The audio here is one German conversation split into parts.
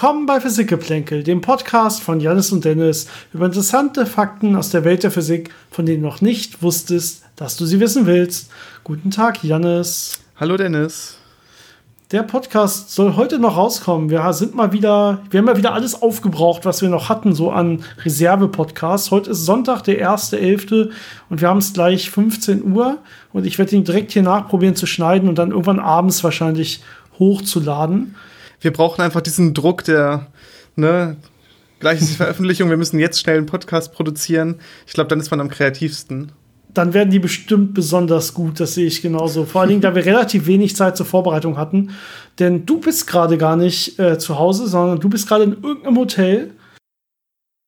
Willkommen bei Physikgeplänkel, dem Podcast von Janis und Dennis über interessante Fakten aus der Welt der Physik, von denen du noch nicht wusstest, dass du sie wissen willst. Guten Tag, Janis. Hallo, Dennis. Der Podcast soll heute noch rauskommen. Wir sind mal wieder, wir haben ja wieder alles aufgebraucht, was wir noch hatten, so an Reserve-Podcasts. Heute ist Sonntag, der 1.11. und wir haben es gleich 15 Uhr und ich werde ihn direkt hier nachprobieren zu schneiden und dann irgendwann abends wahrscheinlich hochzuladen wir brauchen einfach diesen Druck der, ne, gleich ist die Veröffentlichung, wir müssen jetzt schnell einen Podcast produzieren. Ich glaube, dann ist man am kreativsten. Dann werden die bestimmt besonders gut, das sehe ich genauso. Vor allen Dingen, da wir relativ wenig Zeit zur Vorbereitung hatten. Denn du bist gerade gar nicht äh, zu Hause, sondern du bist gerade in irgendeinem Hotel.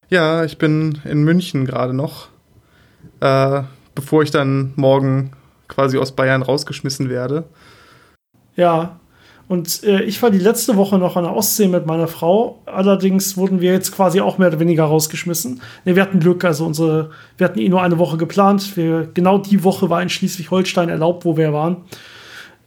Ja, ich bin in München gerade noch. Äh, bevor ich dann morgen quasi aus Bayern rausgeschmissen werde. Ja, und äh, ich war die letzte Woche noch an der Ostsee mit meiner Frau. Allerdings wurden wir jetzt quasi auch mehr oder weniger rausgeschmissen. Nee, wir hatten Glück, also unsere, wir hatten eh nur eine Woche geplant. Wir, genau die Woche war in Schleswig-Holstein erlaubt, wo wir waren.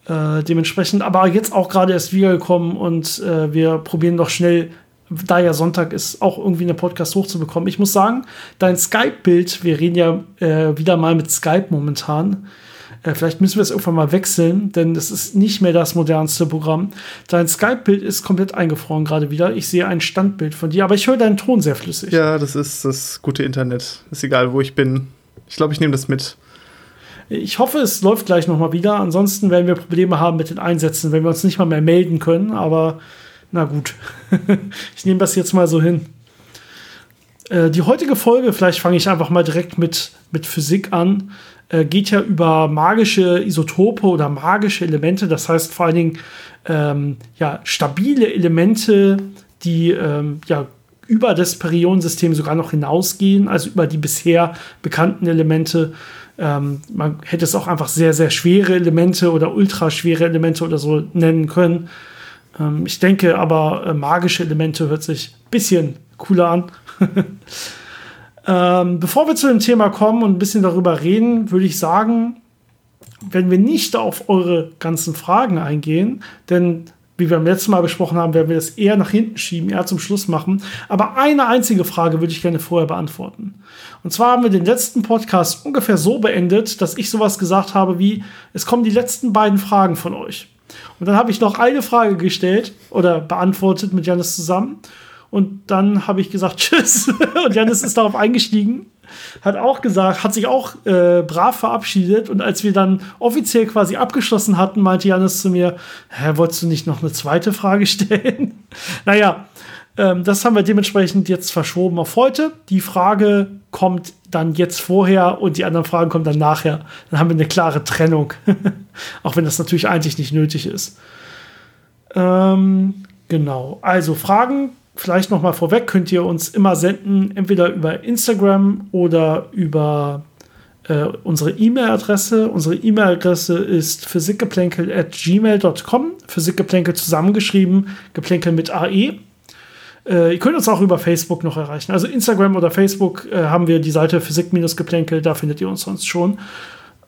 Äh, dementsprechend, aber jetzt auch gerade erst wiedergekommen und äh, wir probieren doch schnell, da ja Sonntag ist, auch irgendwie einen Podcast hochzubekommen. Ich muss sagen, dein Skype-Bild, wir reden ja äh, wieder mal mit Skype momentan äh, vielleicht müssen wir es irgendwann mal wechseln, denn das ist nicht mehr das modernste Programm. Dein Skype-Bild ist komplett eingefroren gerade wieder. Ich sehe ein Standbild von dir, aber ich höre deinen Ton sehr flüssig. Ja, das ist das gute Internet. Ist egal, wo ich bin. Ich glaube, ich nehme das mit. Ich hoffe, es läuft gleich noch mal wieder. Ansonsten werden wir Probleme haben mit den Einsätzen, wenn wir uns nicht mal mehr melden können. Aber na gut, ich nehme das jetzt mal so hin. Äh, die heutige Folge, vielleicht fange ich einfach mal direkt mit, mit Physik an äh, geht ja über magische Isotope oder magische Elemente. Das heißt vor allen Dingen ähm, ja, stabile Elemente, die ähm, ja, über das Periodensystem sogar noch hinausgehen, also über die bisher bekannten Elemente. Ähm, man hätte es auch einfach sehr, sehr schwere Elemente oder ultraschwere Elemente oder so nennen können. Ähm, ich denke aber, äh, magische Elemente hört sich ein bisschen cooler an. Ähm, bevor wir zu dem Thema kommen und ein bisschen darüber reden, würde ich sagen, wenn wir nicht auf eure ganzen Fragen eingehen, denn wie wir beim letzten Mal besprochen haben, werden wir das eher nach hinten schieben, eher zum Schluss machen. Aber eine einzige Frage würde ich gerne vorher beantworten. Und zwar haben wir den letzten Podcast ungefähr so beendet, dass ich sowas gesagt habe wie, es kommen die letzten beiden Fragen von euch. Und dann habe ich noch eine Frage gestellt oder beantwortet mit Janis zusammen. Und dann habe ich gesagt, tschüss. Und Janis ist darauf eingestiegen, hat auch gesagt, hat sich auch äh, brav verabschiedet. Und als wir dann offiziell quasi abgeschlossen hatten, meinte Janis zu mir, hä, wolltest du nicht noch eine zweite Frage stellen? naja, ähm, das haben wir dementsprechend jetzt verschoben auf heute. Die Frage kommt dann jetzt vorher und die anderen Fragen kommen dann nachher. Dann haben wir eine klare Trennung. auch wenn das natürlich eigentlich nicht nötig ist. Ähm, genau. Also Fragen vielleicht noch mal vorweg, könnt ihr uns immer senden, entweder über Instagram oder über äh, unsere E-Mail-Adresse. Unsere E-Mail-Adresse ist physikgeplänkel at gmail.com. Physikgeplänkel zusammengeschrieben, geplänkel mit AE. Äh, ihr könnt uns auch über Facebook noch erreichen. Also Instagram oder Facebook äh, haben wir die Seite Physik-Geplänkel, da findet ihr uns sonst schon.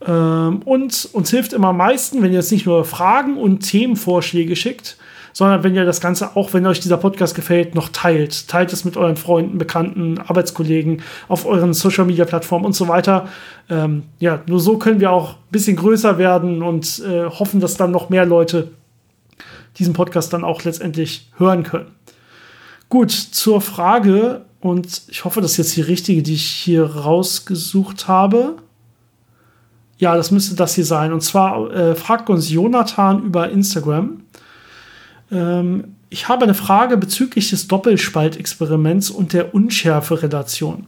Ähm, und uns hilft immer am meisten, wenn ihr jetzt nicht nur Fragen und Themenvorschläge schickt, sondern wenn ihr das Ganze, auch wenn euch dieser Podcast gefällt, noch teilt. Teilt es mit euren Freunden, Bekannten, Arbeitskollegen, auf euren Social Media Plattformen und so weiter. Ähm, ja, nur so können wir auch ein bisschen größer werden und äh, hoffen, dass dann noch mehr Leute diesen Podcast dann auch letztendlich hören können. Gut, zur Frage, und ich hoffe, das ist jetzt die richtige, die ich hier rausgesucht habe. Ja, das müsste das hier sein. Und zwar äh, fragt uns Jonathan über Instagram. Ähm, ich habe eine Frage bezüglich des Doppelspaltexperiments und der Unschärferelation.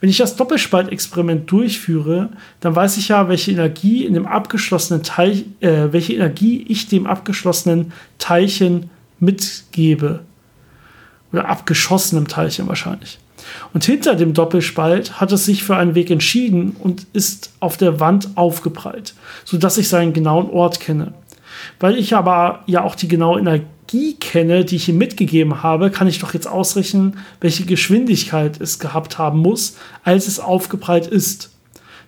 Wenn ich das Doppelspaltexperiment durchführe, dann weiß ich ja, welche Energie in dem abgeschlossenen Teil, äh, welche Energie ich dem abgeschlossenen Teilchen mitgebe. Oder abgeschossenem Teilchen wahrscheinlich. Und hinter dem Doppelspalt hat es sich für einen Weg entschieden und ist auf der Wand aufgeprallt, sodass ich seinen genauen Ort kenne. Weil ich aber ja auch die genaue Energie Energie kenne, die ich ihm mitgegeben habe, kann ich doch jetzt ausrechnen, welche Geschwindigkeit es gehabt haben muss, als es aufgeprallt ist.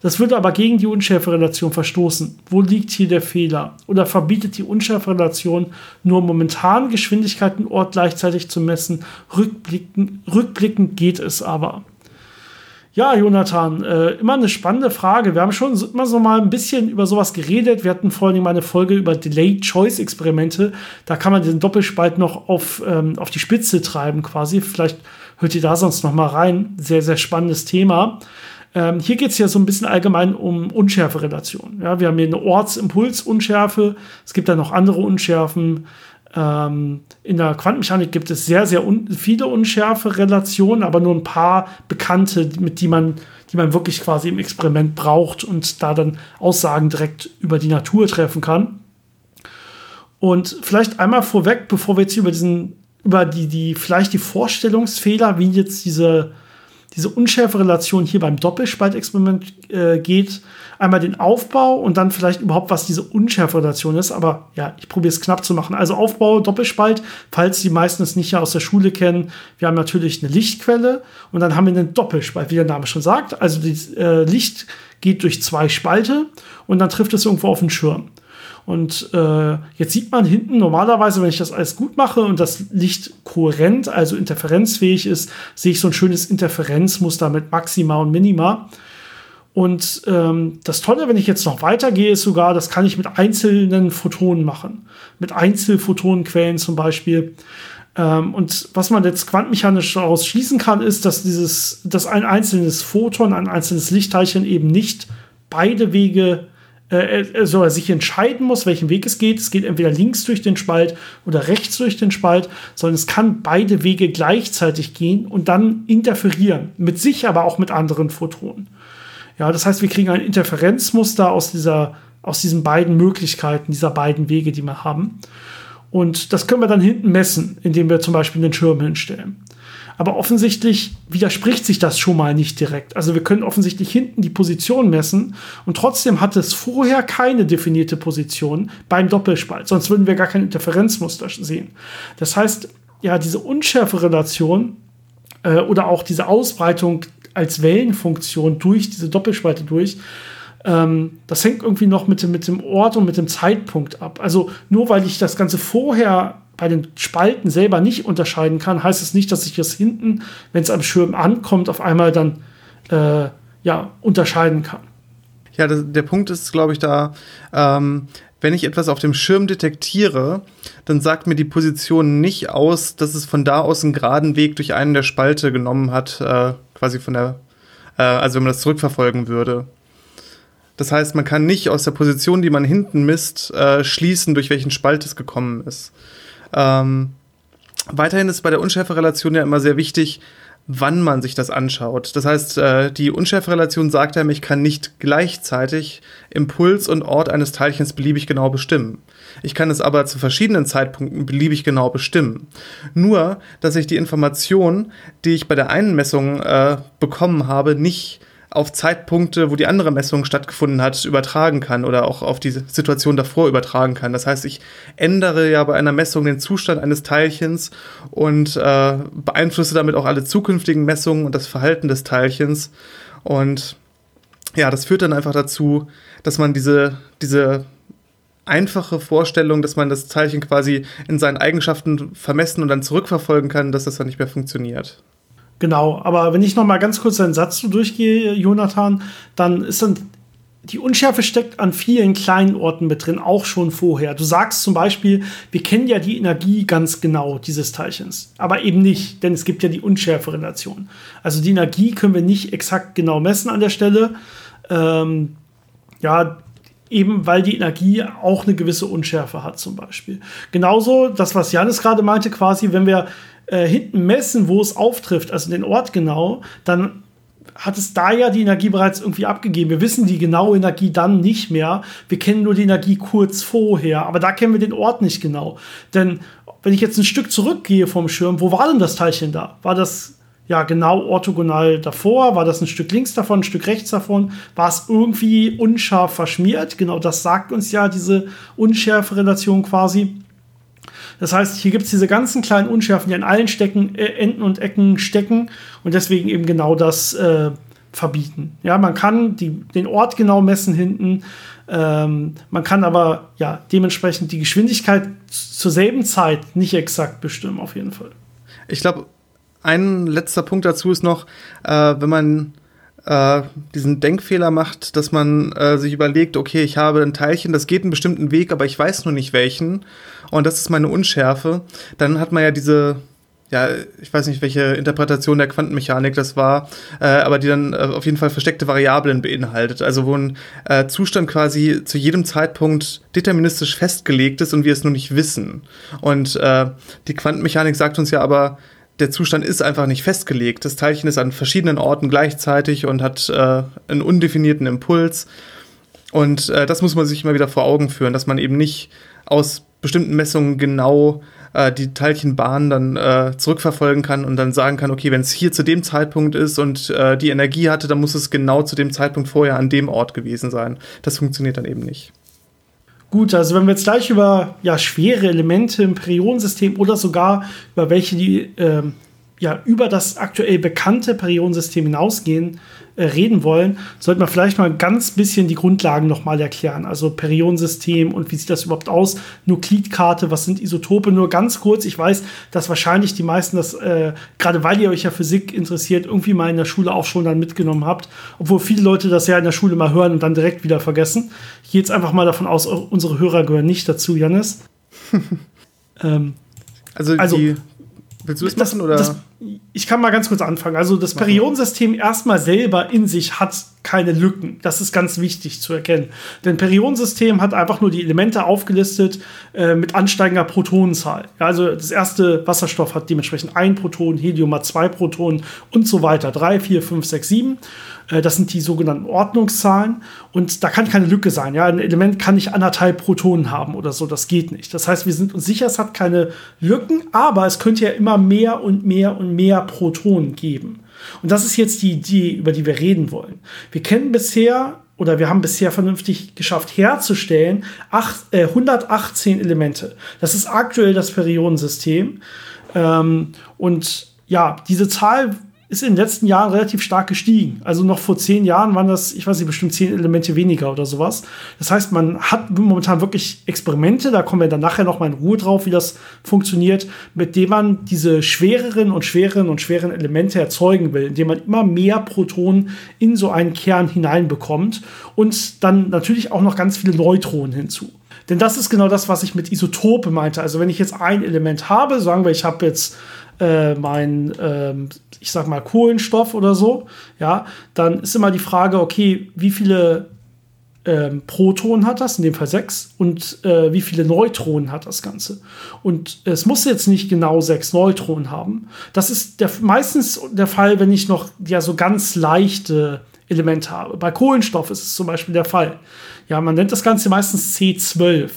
Das würde aber gegen die Unschärferelation verstoßen. Wo liegt hier der Fehler? Oder verbietet die Unschärferelation nur momentan Geschwindigkeit Ort gleichzeitig zu messen? Rückblickend, rückblickend geht es aber. Ja, Jonathan, äh, immer eine spannende Frage. Wir haben schon so, immer so mal ein bisschen über sowas geredet. Wir hatten vorhin mal eine Folge über Delayed Choice Experimente. Da kann man diesen Doppelspalt noch auf, ähm, auf die Spitze treiben quasi. Vielleicht hört ihr da sonst noch mal rein. Sehr, sehr spannendes Thema. Ähm, hier geht es ja so ein bisschen allgemein um Unschärferelation. Ja, wir haben hier eine Ortsimpulsunschärfe. Es gibt da noch andere Unschärfen. Ähm, in der Quantenmechanik gibt es sehr, sehr un viele unschärfe Relationen, aber nur ein paar bekannte, mit die man, die man wirklich quasi im Experiment braucht und da dann Aussagen direkt über die Natur treffen kann. Und vielleicht einmal vorweg, bevor wir jetzt über diesen, über die, die, vielleicht die Vorstellungsfehler, wie jetzt diese diese unschärfe Relation hier beim Doppelspaltexperiment äh, geht. Einmal den Aufbau und dann vielleicht überhaupt, was diese unschärfe Relation ist. Aber ja, ich probiere es knapp zu machen. Also Aufbau, Doppelspalt, falls die meisten es nicht ja aus der Schule kennen. Wir haben natürlich eine Lichtquelle und dann haben wir einen Doppelspalt, wie der Name schon sagt. Also das äh, Licht geht durch zwei Spalte und dann trifft es irgendwo auf den Schirm. Und äh, jetzt sieht man hinten normalerweise, wenn ich das alles gut mache und das Licht kohärent, also interferenzfähig ist, sehe ich so ein schönes Interferenzmuster mit Maxima und Minima. Und ähm, das Tolle, wenn ich jetzt noch weitergehe, ist sogar, das kann ich mit einzelnen Photonen machen. Mit Einzelphotonenquellen zum Beispiel. Ähm, und was man jetzt quantenmechanisch daraus schließen kann, ist, dass dieses, dass ein einzelnes Photon, ein einzelnes Lichtteilchen eben nicht beide Wege äh, so er sich entscheiden muss, welchen Weg es geht. Es geht entweder links durch den Spalt oder rechts durch den Spalt, sondern es kann beide Wege gleichzeitig gehen und dann interferieren. Mit sich, aber auch mit anderen Photonen. Ja, das heißt, wir kriegen ein Interferenzmuster aus dieser, aus diesen beiden Möglichkeiten, dieser beiden Wege, die wir haben. Und das können wir dann hinten messen, indem wir zum Beispiel den Schirm hinstellen. Aber offensichtlich widerspricht sich das schon mal nicht direkt. Also wir können offensichtlich hinten die Position messen und trotzdem hat es vorher keine definierte Position beim Doppelspalt. Sonst würden wir gar kein Interferenzmuster sehen. Das heißt, ja, diese unschärfe Relation äh, oder auch diese Ausbreitung als Wellenfunktion durch diese Doppelspalte durch, ähm, das hängt irgendwie noch mit dem, mit dem Ort und mit dem Zeitpunkt ab. Also nur weil ich das Ganze vorher bei den Spalten selber nicht unterscheiden kann, heißt es nicht, dass ich das hinten, wenn es am Schirm ankommt, auf einmal dann äh, ja, unterscheiden kann. Ja, das, der Punkt ist, glaube ich, da, ähm, wenn ich etwas auf dem Schirm detektiere, dann sagt mir die Position nicht aus, dass es von da aus einen geraden Weg durch einen der Spalte genommen hat, äh, quasi von der, äh, also wenn man das zurückverfolgen würde. Das heißt, man kann nicht aus der Position, die man hinten misst, äh, schließen, durch welchen Spalt es gekommen ist. Ähm, weiterhin ist bei der Unschärferelation ja immer sehr wichtig, wann man sich das anschaut. Das heißt, äh, die Unschärferelation sagt einem, ich kann nicht gleichzeitig Impuls und Ort eines Teilchens beliebig genau bestimmen. Ich kann es aber zu verschiedenen Zeitpunkten beliebig genau bestimmen. Nur, dass ich die Information, die ich bei der einen Messung äh, bekommen habe, nicht auf Zeitpunkte, wo die andere Messung stattgefunden hat, übertragen kann oder auch auf die Situation davor übertragen kann. Das heißt, ich ändere ja bei einer Messung den Zustand eines Teilchens und äh, beeinflusse damit auch alle zukünftigen Messungen und das Verhalten des Teilchens. Und ja, das führt dann einfach dazu, dass man diese, diese einfache Vorstellung, dass man das Teilchen quasi in seinen Eigenschaften vermessen und dann zurückverfolgen kann, dass das dann nicht mehr funktioniert. Genau, aber wenn ich noch mal ganz kurz einen Satz so durchgehe, Jonathan, dann ist dann die Unschärfe steckt an vielen kleinen Orten mit drin, auch schon vorher. Du sagst zum Beispiel, wir kennen ja die Energie ganz genau dieses Teilchens, aber eben nicht, denn es gibt ja die Unschärfe-Relation. Also die Energie können wir nicht exakt genau messen an der Stelle. Ähm, ja, eben weil die Energie auch eine gewisse Unschärfe hat zum Beispiel. Genauso das, was Janis gerade meinte, quasi, wenn wir äh, hinten messen, wo es auftrifft, also den Ort genau, dann hat es da ja die Energie bereits irgendwie abgegeben. Wir wissen die genaue Energie dann nicht mehr. Wir kennen nur die Energie kurz vorher, aber da kennen wir den Ort nicht genau. Denn wenn ich jetzt ein Stück zurückgehe vom Schirm, wo war denn das Teilchen da? War das ja genau orthogonal davor? War das ein Stück links davon, ein Stück rechts davon? War es irgendwie unscharf verschmiert? Genau das sagt uns ja diese Unschärfe-Relation quasi. Das heißt, hier gibt es diese ganzen kleinen Unschärfen, die an allen Stecken, äh, Enden und Ecken stecken und deswegen eben genau das äh, verbieten. Ja, man kann die, den Ort genau messen hinten. Ähm, man kann aber ja dementsprechend die Geschwindigkeit zur selben Zeit nicht exakt bestimmen, auf jeden Fall. Ich glaube, ein letzter Punkt dazu ist noch, äh, wenn man äh, diesen Denkfehler macht, dass man äh, sich überlegt, okay, ich habe ein Teilchen, das geht einen bestimmten Weg, aber ich weiß nur nicht welchen. Und das ist meine Unschärfe. Dann hat man ja diese ja, ich weiß nicht, welche Interpretation der Quantenmechanik das war, äh, aber die dann äh, auf jeden Fall versteckte Variablen beinhaltet. Also wo ein äh, Zustand quasi zu jedem Zeitpunkt deterministisch festgelegt ist und wir es nur nicht wissen. Und äh, die Quantenmechanik sagt uns ja aber, der Zustand ist einfach nicht festgelegt. Das Teilchen ist an verschiedenen Orten gleichzeitig und hat äh, einen undefinierten Impuls. Und äh, das muss man sich immer wieder vor Augen führen, dass man eben nicht aus bestimmten Messungen genau äh, die Teilchenbahn dann äh, zurückverfolgen kann und dann sagen kann, okay, wenn es hier zu dem Zeitpunkt ist und äh, die Energie hatte, dann muss es genau zu dem Zeitpunkt vorher an dem Ort gewesen sein. Das funktioniert dann eben nicht. Gut, also wenn wir jetzt gleich über ja, schwere Elemente im Periodensystem oder sogar über welche, die ähm, ja, über das aktuell bekannte Periodensystem hinausgehen, äh, reden wollen, sollten wir vielleicht mal ein ganz bisschen die Grundlagen nochmal erklären. Also Periodensystem und wie sieht das überhaupt aus? Nuklidkarte, was sind Isotope? Nur ganz kurz, ich weiß, dass wahrscheinlich die meisten das, äh, gerade weil ihr euch ja Physik interessiert, irgendwie mal in der Schule auch schon dann mitgenommen habt, obwohl viele Leute das ja in der Schule mal hören und dann direkt wieder vergessen. Ich gehe jetzt einfach mal davon aus, unsere Hörer gehören nicht dazu, Janis. ähm, also, also die Willst du es machen oder? Das, ich kann mal ganz kurz anfangen. Also das Periodensystem erstmal selber in sich hat keine Lücken. Das ist ganz wichtig zu erkennen. Denn Periodensystem hat einfach nur die Elemente aufgelistet äh, mit ansteigender Protonenzahl. Ja, also das erste Wasserstoff hat dementsprechend ein Proton, Helium hat zwei Protonen und so weiter. Drei, vier, fünf, sechs, sieben. Äh, das sind die sogenannten Ordnungszahlen. Und da kann keine Lücke sein. Ja, ein Element kann nicht anderthalb Protonen haben oder so. Das geht nicht. Das heißt, wir sind uns sicher, es hat keine Lücken, aber es könnte ja immer mehr und mehr und mehr Protonen geben. Und das ist jetzt die Idee, über die wir reden wollen. Wir kennen bisher oder wir haben bisher vernünftig geschafft herzustellen acht, äh, 118 Elemente. Das ist aktuell das Periodensystem. Ähm, und ja, diese Zahl ist in den letzten Jahren relativ stark gestiegen. Also noch vor zehn Jahren waren das, ich weiß nicht, bestimmt zehn Elemente weniger oder sowas. Das heißt, man hat momentan wirklich Experimente, da kommen wir dann nachher noch mal in Ruhe drauf, wie das funktioniert, mit dem man diese schwereren und schwereren und schweren Elemente erzeugen will, indem man immer mehr Protonen in so einen Kern hineinbekommt und dann natürlich auch noch ganz viele Neutronen hinzu. Denn das ist genau das, was ich mit Isotope meinte. Also wenn ich jetzt ein Element habe, sagen wir, ich habe jetzt äh, mein, ähm, ich sag mal, Kohlenstoff oder so, ja, dann ist immer die Frage, okay, wie viele ähm, Protonen hat das, in dem Fall sechs, und äh, wie viele Neutronen hat das Ganze. Und es muss jetzt nicht genau sechs Neutronen haben. Das ist der, meistens der Fall, wenn ich noch ja so ganz leichte Elemente habe. Bei Kohlenstoff ist es zum Beispiel der Fall. Ja, man nennt das Ganze meistens C12.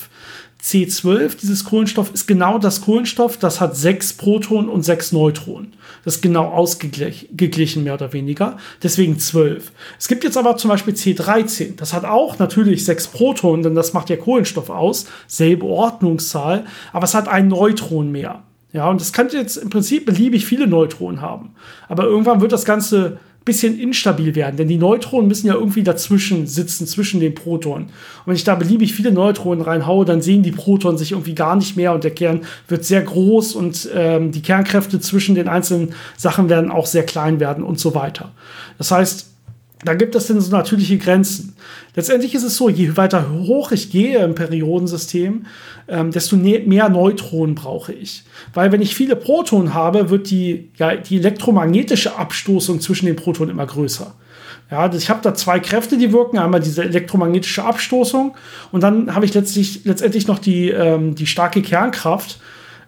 C12, dieses Kohlenstoff, ist genau das Kohlenstoff, das hat sechs Protonen und sechs Neutronen. Das ist genau ausgeglichen, mehr oder weniger. Deswegen 12. Es gibt jetzt aber zum Beispiel C13. Das hat auch natürlich sechs Protonen, denn das macht ja Kohlenstoff aus. Selbe Ordnungszahl. Aber es hat ein Neutron mehr. Ja, und das könnte jetzt im Prinzip beliebig viele Neutronen haben. Aber irgendwann wird das Ganze bisschen instabil werden, denn die Neutronen müssen ja irgendwie dazwischen sitzen, zwischen den Protonen. Und wenn ich da beliebig viele Neutronen reinhaue, dann sehen die Protonen sich irgendwie gar nicht mehr und der Kern wird sehr groß und ähm, die Kernkräfte zwischen den einzelnen Sachen werden auch sehr klein werden und so weiter. Das heißt, da gibt es dann so natürliche Grenzen. Letztendlich ist es so, je weiter hoch ich gehe im Periodensystem, ähm, desto ne-, mehr Neutronen brauche ich. Weil wenn ich viele Protonen habe, wird die, ja, die elektromagnetische Abstoßung zwischen den Protonen immer größer. Ja, ich habe da zwei Kräfte, die wirken. Einmal diese elektromagnetische Abstoßung und dann habe ich letztlich, letztendlich noch die, ähm, die starke Kernkraft.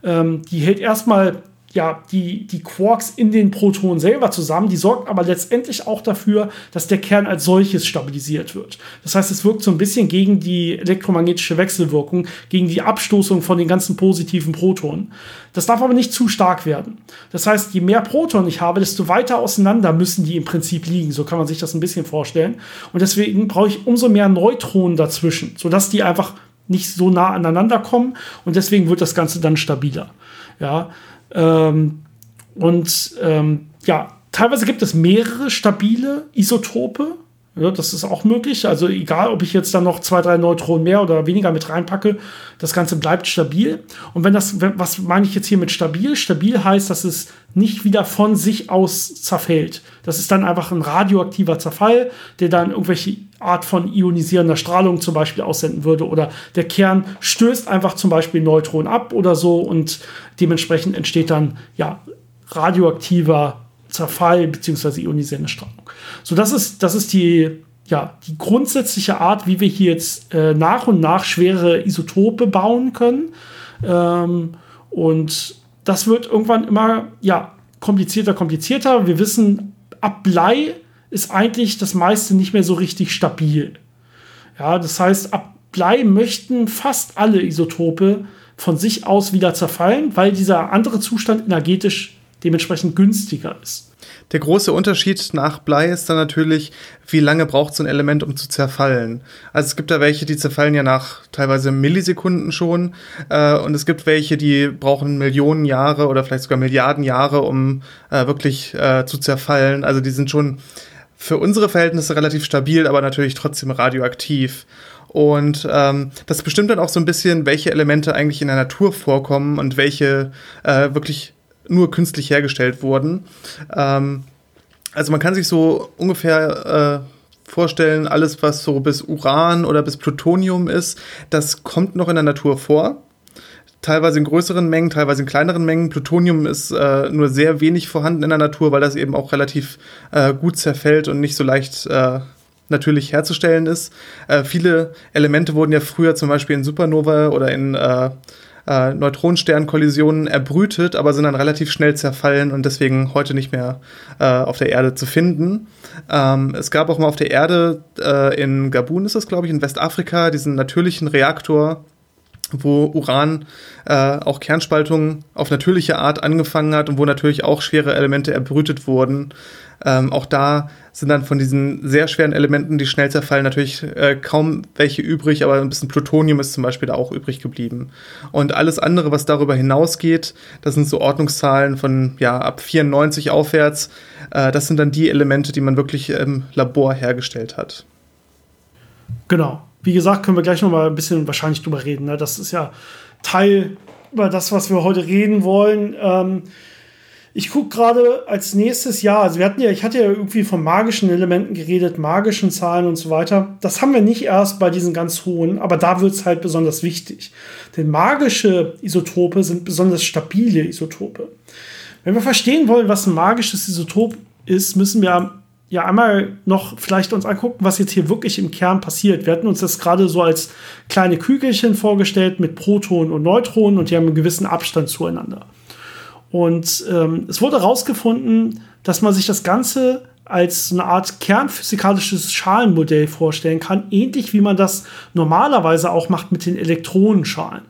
Ähm, die hält erstmal ja, die, die Quarks in den Protonen selber zusammen. Die sorgt aber letztendlich auch dafür, dass der Kern als solches stabilisiert wird. Das heißt, es wirkt so ein bisschen gegen die elektromagnetische Wechselwirkung, gegen die Abstoßung von den ganzen positiven Protonen. Das darf aber nicht zu stark werden. Das heißt, je mehr Protonen ich habe, desto weiter auseinander müssen die im Prinzip liegen. So kann man sich das ein bisschen vorstellen. Und deswegen brauche ich umso mehr Neutronen dazwischen, sodass die einfach nicht so nah aneinander kommen. Und deswegen wird das Ganze dann stabiler. Ja, ähm, und ähm, ja, teilweise gibt es mehrere stabile Isotope. Ja, das ist auch möglich. Also egal, ob ich jetzt da noch zwei, drei Neutronen mehr oder weniger mit reinpacke, das Ganze bleibt stabil. Und wenn das, was meine ich jetzt hier mit stabil? Stabil heißt, dass es nicht wieder von sich aus zerfällt. Das ist dann einfach ein radioaktiver Zerfall, der dann irgendwelche Art von ionisierender Strahlung zum Beispiel aussenden würde. Oder der Kern stößt einfach zum Beispiel Neutronen ab oder so und dementsprechend entsteht dann ja radioaktiver Zerfall bzw. ionisierende Strahlung. So, das ist, das ist die, ja, die grundsätzliche Art, wie wir hier jetzt äh, nach und nach schwere Isotope bauen können. Ähm, und das wird irgendwann immer ja, komplizierter, komplizierter. Wir wissen, ab Blei ist eigentlich das meiste nicht mehr so richtig stabil. Ja, das heißt, ab Blei möchten fast alle Isotope von sich aus wieder zerfallen, weil dieser andere Zustand energetisch dementsprechend günstiger ist. Der große Unterschied nach Blei ist dann natürlich, wie lange braucht so ein Element, um zu zerfallen. Also es gibt da welche, die zerfallen ja nach teilweise Millisekunden schon. Äh, und es gibt welche, die brauchen Millionen Jahre oder vielleicht sogar Milliarden Jahre, um äh, wirklich äh, zu zerfallen. Also die sind schon für unsere Verhältnisse relativ stabil, aber natürlich trotzdem radioaktiv. Und ähm, das bestimmt dann auch so ein bisschen, welche Elemente eigentlich in der Natur vorkommen und welche äh, wirklich nur künstlich hergestellt wurden. Ähm, also man kann sich so ungefähr äh, vorstellen, alles, was so bis Uran oder bis Plutonium ist, das kommt noch in der Natur vor. Teilweise in größeren Mengen, teilweise in kleineren Mengen. Plutonium ist äh, nur sehr wenig vorhanden in der Natur, weil das eben auch relativ äh, gut zerfällt und nicht so leicht äh, natürlich herzustellen ist. Äh, viele Elemente wurden ja früher zum Beispiel in Supernova oder in äh, Neutronensternkollisionen erbrütet, aber sind dann relativ schnell zerfallen und deswegen heute nicht mehr äh, auf der Erde zu finden. Ähm, es gab auch mal auf der Erde, äh, in Gabun ist das, glaube ich, in Westafrika, diesen natürlichen Reaktor, wo Uran äh, auch Kernspaltung auf natürliche Art angefangen hat und wo natürlich auch schwere Elemente erbrütet wurden. Ähm, auch da sind dann von diesen sehr schweren Elementen, die schnell zerfallen, natürlich äh, kaum welche übrig, aber ein bisschen Plutonium ist zum Beispiel da auch übrig geblieben. Und alles andere, was darüber hinausgeht, das sind so Ordnungszahlen von ja ab 94 aufwärts. Äh, das sind dann die Elemente, die man wirklich im Labor hergestellt hat. Genau. Wie gesagt, können wir gleich noch mal ein bisschen wahrscheinlich drüber reden. Ne? Das ist ja Teil über das, was wir heute reden wollen. Ähm, ich gucke gerade als nächstes Jahr, also wir hatten ja, ich hatte ja irgendwie von magischen Elementen geredet, magischen Zahlen und so weiter. Das haben wir nicht erst bei diesen ganz hohen, aber da wird es halt besonders wichtig. Denn magische Isotope sind besonders stabile Isotope. Wenn wir verstehen wollen, was ein magisches Isotop ist, müssen wir ja einmal noch vielleicht uns angucken, was jetzt hier wirklich im Kern passiert. Wir hatten uns das gerade so als kleine Kügelchen vorgestellt mit Protonen und Neutronen und die haben einen gewissen Abstand zueinander. Und ähm, es wurde herausgefunden, dass man sich das Ganze als eine Art kernphysikalisches Schalenmodell vorstellen kann, ähnlich wie man das normalerweise auch macht mit den Elektronenschalen.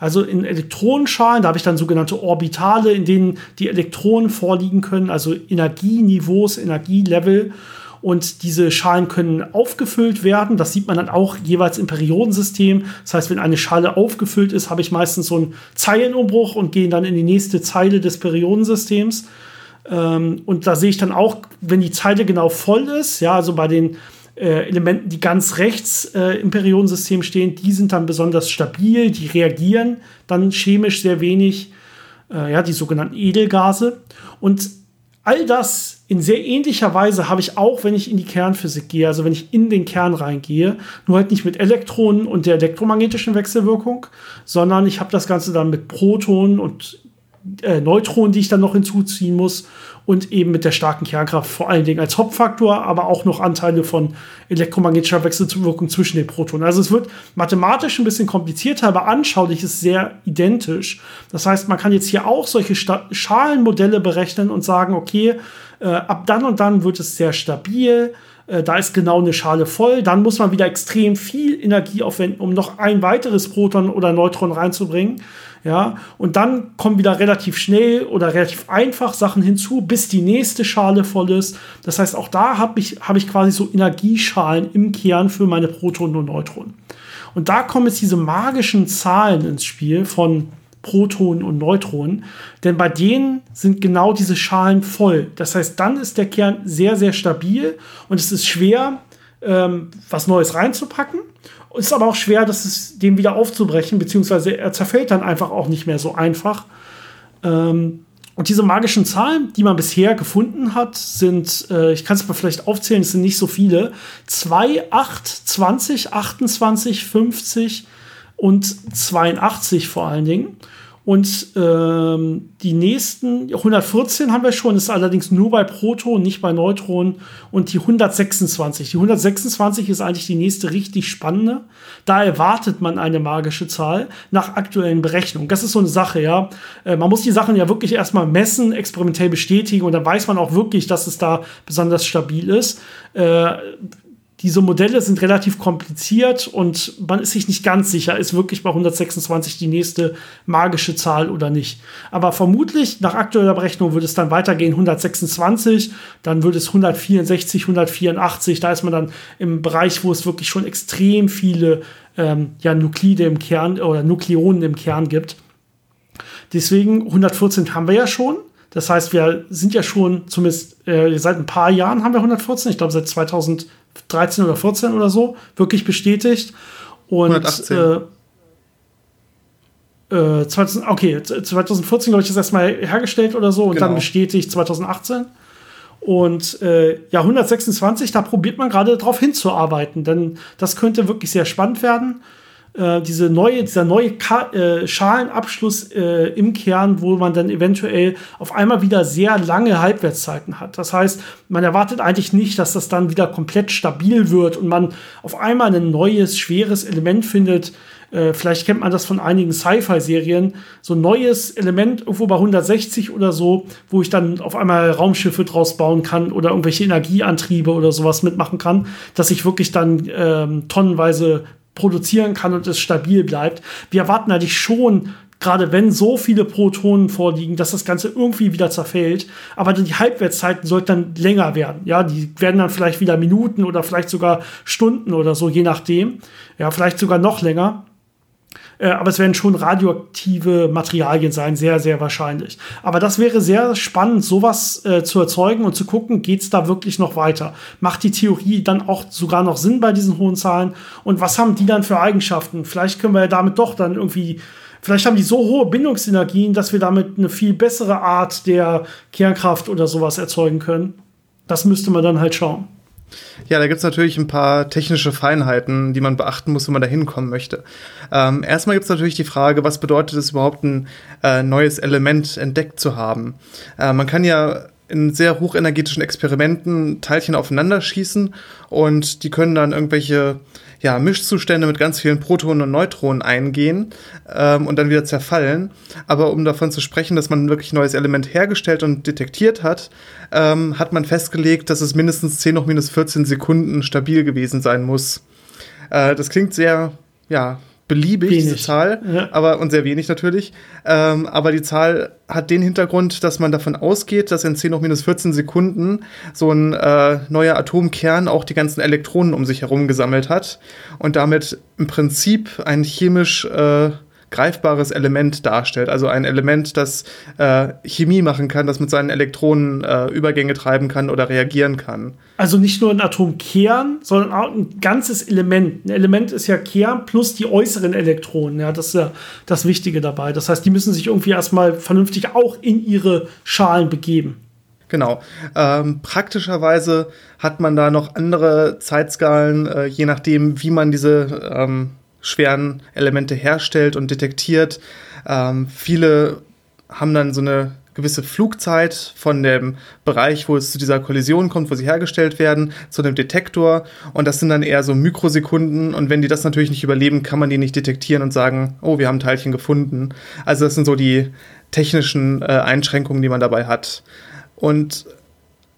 Also in Elektronenschalen, da habe ich dann sogenannte Orbitale, in denen die Elektronen vorliegen können, also Energieniveaus, Energielevel. Und diese Schalen können aufgefüllt werden. Das sieht man dann auch jeweils im Periodensystem. Das heißt, wenn eine Schale aufgefüllt ist, habe ich meistens so einen Zeilenumbruch und gehe dann in die nächste Zeile des Periodensystems. Ähm, und da sehe ich dann auch, wenn die Zeile genau voll ist, ja, also bei den äh, Elementen, die ganz rechts äh, im Periodensystem stehen, die sind dann besonders stabil, die reagieren dann chemisch sehr wenig, äh, ja, die sogenannten Edelgase. Und all das in sehr ähnlicher Weise habe ich auch, wenn ich in die Kernphysik gehe, also wenn ich in den Kern reingehe, nur halt nicht mit Elektronen und der elektromagnetischen Wechselwirkung, sondern ich habe das Ganze dann mit Protonen und äh, Neutronen, die ich dann noch hinzuziehen muss und eben mit der starken Kernkraft vor allen Dingen als Hauptfaktor, aber auch noch Anteile von elektromagnetischer Wechselwirkung zwischen den Protonen. Also es wird mathematisch ein bisschen komplizierter, aber anschaulich ist sehr identisch. Das heißt, man kann jetzt hier auch solche Sta Schalenmodelle berechnen und sagen, okay, äh, ab dann und dann wird es sehr stabil äh, da ist genau eine Schale voll. Dann muss man wieder extrem viel Energie aufwenden, um noch ein weiteres Proton oder Neutron reinzubringen. Ja, und dann kommen wieder relativ schnell oder relativ einfach Sachen hinzu, bis die nächste Schale voll ist. Das heißt, auch da habe ich, hab ich quasi so Energieschalen im Kern für meine Protonen und Neutronen. Und da kommen jetzt diese magischen Zahlen ins Spiel von Protonen und Neutronen. Denn bei denen sind genau diese Schalen voll. Das heißt, dann ist der Kern sehr, sehr stabil und es ist schwer, ähm, was Neues reinzupacken. Es ist aber auch schwer, das ist, den wieder aufzubrechen, beziehungsweise er zerfällt dann einfach auch nicht mehr so einfach. Ähm, und diese magischen Zahlen, die man bisher gefunden hat, sind, äh, ich kann es mal vielleicht aufzählen, es sind nicht so viele. 2, 8, 20, 28, 50 und 82 vor allen Dingen. Und ähm, die nächsten 114 haben wir schon, ist allerdings nur bei Proton, nicht bei Neutronen. Und die 126. Die 126 ist eigentlich die nächste richtig spannende. Da erwartet man eine magische Zahl nach aktuellen Berechnungen. Das ist so eine Sache, ja. Äh, man muss die Sachen ja wirklich erstmal messen, experimentell bestätigen und dann weiß man auch wirklich, dass es da besonders stabil ist. Äh, diese Modelle sind relativ kompliziert und man ist sich nicht ganz sicher, ist wirklich bei 126 die nächste magische Zahl oder nicht. Aber vermutlich nach aktueller Berechnung würde es dann weitergehen 126, dann würde es 164, 184, da ist man dann im Bereich, wo es wirklich schon extrem viele ähm, ja, Nuklide im Kern oder Nukleonen im Kern gibt. Deswegen 114 haben wir ja schon. Das heißt, wir sind ja schon zumindest äh, seit ein paar Jahren haben wir 114. Ich glaube, seit 2000 13 oder 14 oder so, wirklich bestätigt. Und 118. Äh, äh, 2000, okay, 2014, glaube ich, das erstmal hergestellt oder so und genau. dann bestätigt 2018. Und äh, ja, 126, da probiert man gerade drauf hinzuarbeiten, denn das könnte wirklich sehr spannend werden. Äh, diese neue, dieser neue Ka äh, Schalenabschluss äh, im Kern, wo man dann eventuell auf einmal wieder sehr lange Halbwertszeiten hat. Das heißt, man erwartet eigentlich nicht, dass das dann wieder komplett stabil wird und man auf einmal ein neues, schweres Element findet. Äh, vielleicht kennt man das von einigen Sci-Fi-Serien. So ein neues Element irgendwo bei 160 oder so, wo ich dann auf einmal Raumschiffe draus bauen kann oder irgendwelche Energieantriebe oder sowas mitmachen kann, dass ich wirklich dann ähm, tonnenweise produzieren kann und es stabil bleibt. Wir erwarten eigentlich schon, gerade wenn so viele Protonen vorliegen, dass das Ganze irgendwie wieder zerfällt. Aber die Halbwertszeiten sollten dann länger werden. Ja, die werden dann vielleicht wieder Minuten oder vielleicht sogar Stunden oder so, je nachdem. Ja, vielleicht sogar noch länger. Äh, aber es werden schon radioaktive Materialien sein, sehr, sehr wahrscheinlich. Aber das wäre sehr spannend, sowas äh, zu erzeugen und zu gucken, geht es da wirklich noch weiter? Macht die Theorie dann auch sogar noch Sinn bei diesen hohen Zahlen? Und was haben die dann für Eigenschaften? Vielleicht können wir ja damit doch dann irgendwie Vielleicht haben die so hohe Bindungsenergien, dass wir damit eine viel bessere Art der Kernkraft oder sowas erzeugen können. Das müsste man dann halt schauen. Ja, da gibt's natürlich ein paar technische Feinheiten, die man beachten muss, wenn man da hinkommen möchte. Ähm, erstmal gibt's natürlich die Frage, was bedeutet es überhaupt, ein äh, neues Element entdeckt zu haben? Äh, man kann ja in sehr hochenergetischen Experimenten Teilchen aufeinander schießen und die können dann irgendwelche ja, Mischzustände mit ganz vielen Protonen und Neutronen eingehen ähm, und dann wieder zerfallen. Aber um davon zu sprechen, dass man wirklich ein neues Element hergestellt und detektiert hat, ähm, hat man festgelegt, dass es mindestens 10 noch minus 14 Sekunden stabil gewesen sein muss. Äh, das klingt sehr, ja, beliebig, wenig. diese Zahl, ja. aber und sehr wenig natürlich. Ähm, aber die Zahl hat den Hintergrund, dass man davon ausgeht, dass in 10 hoch minus 14 Sekunden so ein äh, neuer Atomkern auch die ganzen Elektronen um sich herum gesammelt hat und damit im Prinzip ein chemisch äh, greifbares Element darstellt. Also ein Element, das äh, Chemie machen kann, das mit seinen Elektronen äh, Übergänge treiben kann oder reagieren kann. Also nicht nur ein Atomkern, sondern auch ein ganzes Element. Ein Element ist ja Kern plus die äußeren Elektronen. Ja, das ist ja das Wichtige dabei. Das heißt, die müssen sich irgendwie erstmal vernünftig auch in ihre Schalen begeben. Genau. Ähm, praktischerweise hat man da noch andere Zeitskalen, äh, je nachdem, wie man diese ähm, schweren Elemente herstellt und detektiert. Ähm, viele haben dann so eine gewisse Flugzeit von dem Bereich, wo es zu dieser Kollision kommt, wo sie hergestellt werden, zu dem Detektor. Und das sind dann eher so Mikrosekunden. Und wenn die das natürlich nicht überleben, kann man die nicht detektieren und sagen, oh, wir haben Teilchen gefunden. Also das sind so die technischen äh, Einschränkungen, die man dabei hat. Und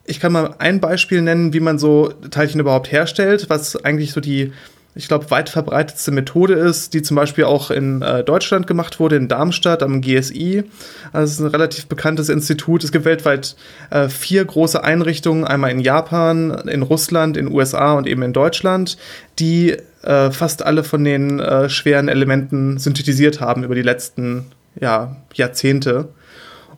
ich kann mal ein Beispiel nennen, wie man so Teilchen überhaupt herstellt, was eigentlich so die ich glaube, weit verbreitetste Methode ist, die zum Beispiel auch in äh, Deutschland gemacht wurde, in Darmstadt am GSI. Also es ist ein relativ bekanntes Institut. Es gibt weltweit äh, vier große Einrichtungen, einmal in Japan, in Russland, in USA und eben in Deutschland, die äh, fast alle von den äh, schweren Elementen synthetisiert haben über die letzten ja, Jahrzehnte.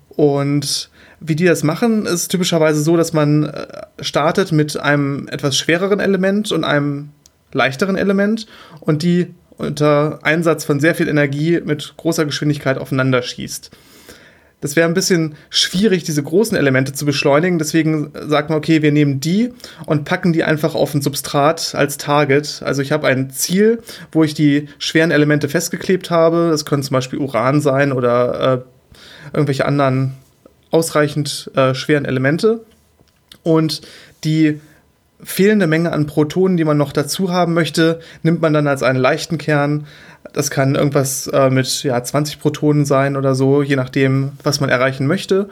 Und wie die das machen, ist typischerweise so, dass man äh, startet mit einem etwas schwereren Element und einem leichteren Element und die unter Einsatz von sehr viel Energie mit großer Geschwindigkeit aufeinander schießt. Das wäre ein bisschen schwierig, diese großen Elemente zu beschleunigen. Deswegen sagt man, okay, wir nehmen die und packen die einfach auf ein Substrat als Target. Also ich habe ein Ziel, wo ich die schweren Elemente festgeklebt habe. Das können zum Beispiel Uran sein oder äh, irgendwelche anderen ausreichend äh, schweren Elemente. Und die fehlende Menge an Protonen, die man noch dazu haben möchte, nimmt man dann als einen leichten Kern. Das kann irgendwas äh, mit ja, 20 Protonen sein oder so, je nachdem, was man erreichen möchte.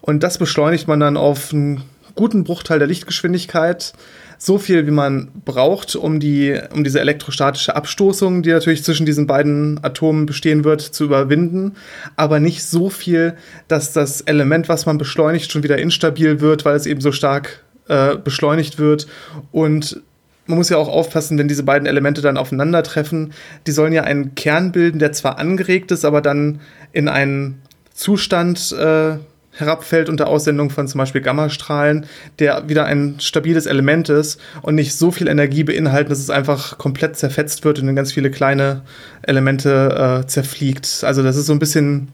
Und das beschleunigt man dann auf einen guten Bruchteil der Lichtgeschwindigkeit. So viel, wie man braucht, um, die, um diese elektrostatische Abstoßung, die natürlich zwischen diesen beiden Atomen bestehen wird, zu überwinden. Aber nicht so viel, dass das Element, was man beschleunigt, schon wieder instabil wird, weil es eben so stark äh, beschleunigt wird. Und man muss ja auch aufpassen, wenn diese beiden Elemente dann aufeinandertreffen. Die sollen ja einen Kern bilden, der zwar angeregt ist, aber dann in einen Zustand äh, herabfällt unter Aussendung von zum Beispiel Gammastrahlen, der wieder ein stabiles Element ist und nicht so viel Energie beinhaltet, dass es einfach komplett zerfetzt wird und in ganz viele kleine Elemente äh, zerfliegt. Also das ist so ein bisschen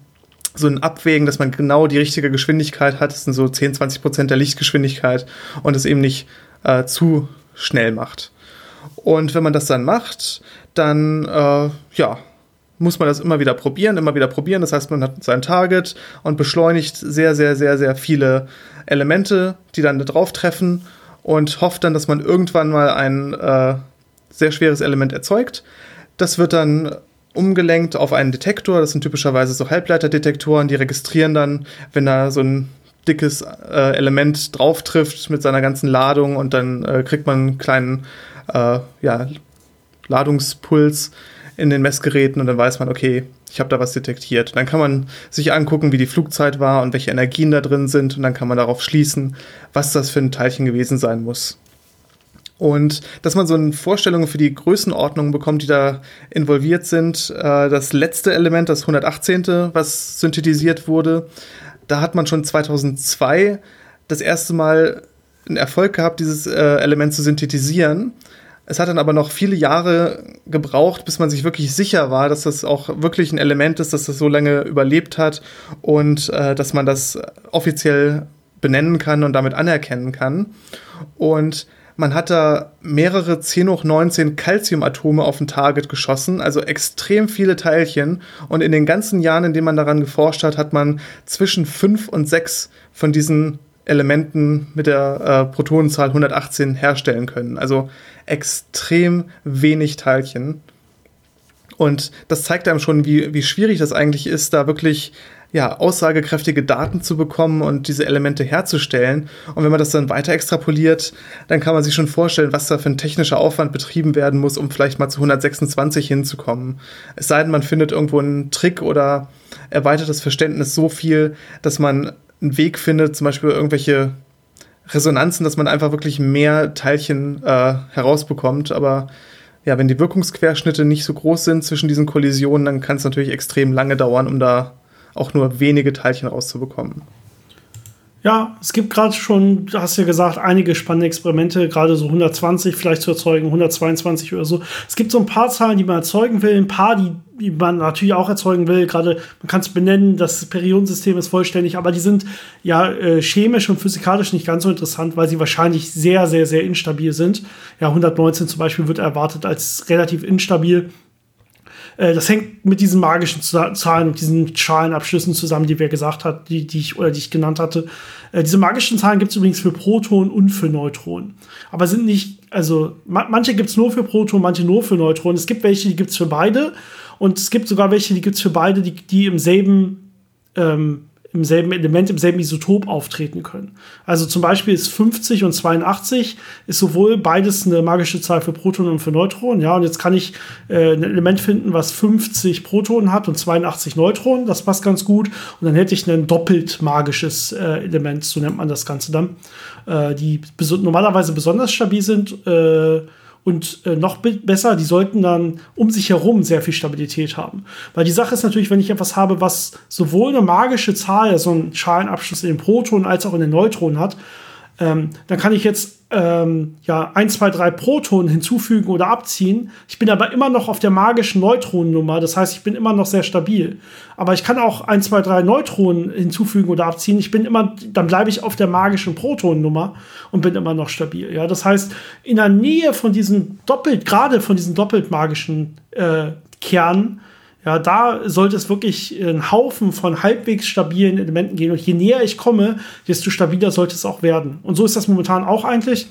so ein Abwägen, dass man genau die richtige Geschwindigkeit hat. Das sind so 10, 20 Prozent der Lichtgeschwindigkeit und es eben nicht äh, zu schnell macht. Und wenn man das dann macht, dann äh, ja, muss man das immer wieder probieren, immer wieder probieren. Das heißt, man hat sein Target und beschleunigt sehr, sehr, sehr, sehr viele Elemente, die dann da drauf treffen und hofft dann, dass man irgendwann mal ein äh, sehr schweres Element erzeugt. Das wird dann umgelenkt auf einen Detektor. Das sind typischerweise so Halbleiterdetektoren, die registrieren dann, wenn da so ein dickes äh, Element drauf trifft mit seiner ganzen Ladung und dann äh, kriegt man einen kleinen äh, ja, Ladungspuls in den Messgeräten und dann weiß man, okay, ich habe da was detektiert. Dann kann man sich angucken, wie die Flugzeit war und welche Energien da drin sind und dann kann man darauf schließen, was das für ein Teilchen gewesen sein muss. Und dass man so eine Vorstellung für die Größenordnung bekommt, die da involviert sind. Äh, das letzte Element, das 118., was synthetisiert wurde, da hat man schon 2002 das erste Mal einen Erfolg gehabt, dieses äh, Element zu synthetisieren. Es hat dann aber noch viele Jahre gebraucht, bis man sich wirklich sicher war, dass das auch wirklich ein Element ist, dass das so lange überlebt hat und äh, dass man das offiziell benennen kann und damit anerkennen kann. Und man hat da mehrere 10 hoch 19 Calciumatome auf ein Target geschossen, also extrem viele Teilchen. Und in den ganzen Jahren, in denen man daran geforscht hat, hat man zwischen 5 und 6 von diesen Elementen mit der äh, Protonenzahl 118 herstellen können. Also extrem wenig Teilchen. Und das zeigt einem schon, wie, wie schwierig das eigentlich ist, da wirklich ja, aussagekräftige Daten zu bekommen und diese Elemente herzustellen. Und wenn man das dann weiter extrapoliert, dann kann man sich schon vorstellen, was da für ein technischer Aufwand betrieben werden muss, um vielleicht mal zu 126 hinzukommen. Es sei denn, man findet irgendwo einen Trick oder erweitert das Verständnis so viel, dass man einen Weg findet, zum Beispiel irgendwelche Resonanzen, dass man einfach wirklich mehr Teilchen äh, herausbekommt. Aber ja, wenn die Wirkungsquerschnitte nicht so groß sind zwischen diesen Kollisionen, dann kann es natürlich extrem lange dauern, um da auch nur wenige Teilchen rauszubekommen. Ja, es gibt gerade schon, du hast ja gesagt, einige spannende Experimente, gerade so 120 vielleicht zu erzeugen, 122 oder so. Es gibt so ein paar Zahlen, die man erzeugen will, ein paar, die, die man natürlich auch erzeugen will. Gerade, man kann es benennen, das Periodensystem ist vollständig, aber die sind ja äh, chemisch und physikalisch nicht ganz so interessant, weil sie wahrscheinlich sehr, sehr, sehr instabil sind. Ja, 119 zum Beispiel wird erwartet als relativ instabil. Äh, das hängt mit diesen magischen Zahlen und diesen Schalenabschlüssen zusammen, die wir gesagt hat, die, die ich oder die ich genannt hatte. Äh, diese magischen Zahlen gibt es übrigens für Protonen und für Neutronen. Aber sind nicht, also ma manche gibt es nur für Protonen, manche nur für Neutronen. Es gibt welche, die gibt es für beide. Und es gibt sogar welche, die gibt es für beide, die, die im selben ähm, im selben Element, im selben Isotop auftreten können. Also zum Beispiel ist 50 und 82 ist sowohl beides eine magische Zahl für Protonen und für Neutronen. Ja, und jetzt kann ich äh, ein Element finden, was 50 Protonen hat und 82 Neutronen. Das passt ganz gut. Und dann hätte ich ein doppelt magisches äh, Element, so nennt man das Ganze dann, äh, die beso normalerweise besonders stabil sind. Äh, Und äh, noch besser, die sollten dann um sich herum sehr viel Stabilität haben. Weil die Sache ist natürlich, wenn ich etwas habe, was sowohl eine magische Zahl, so einen Schalenabschluss in den Protonen als auch in den Neutronen hat, ähm, dann kann ich jetzt ähm, ja, 1, 2, 3 Protonen hinzufügen oder abziehen. Ich bin aber immer noch auf der magischen Neutronennummer. Das heißt, ich bin immer noch sehr stabil. Aber ich kann auch 1, 2, 3 Neutronen hinzufügen oder abziehen. Ich bin immer, dann bleibe ich auf der magischen Protonennummer und bin immer noch stabil. Ja, das heißt, in der Nähe von diesen doppelt, gerade von diesen doppelt magischen äh, Kernen, ja, da sollte es wirklich ein Haufen von halbwegs stabilen Elementen gehen. Und je näher ich komme, desto stabiler sollte es auch werden. Und so ist das momentan auch eigentlich.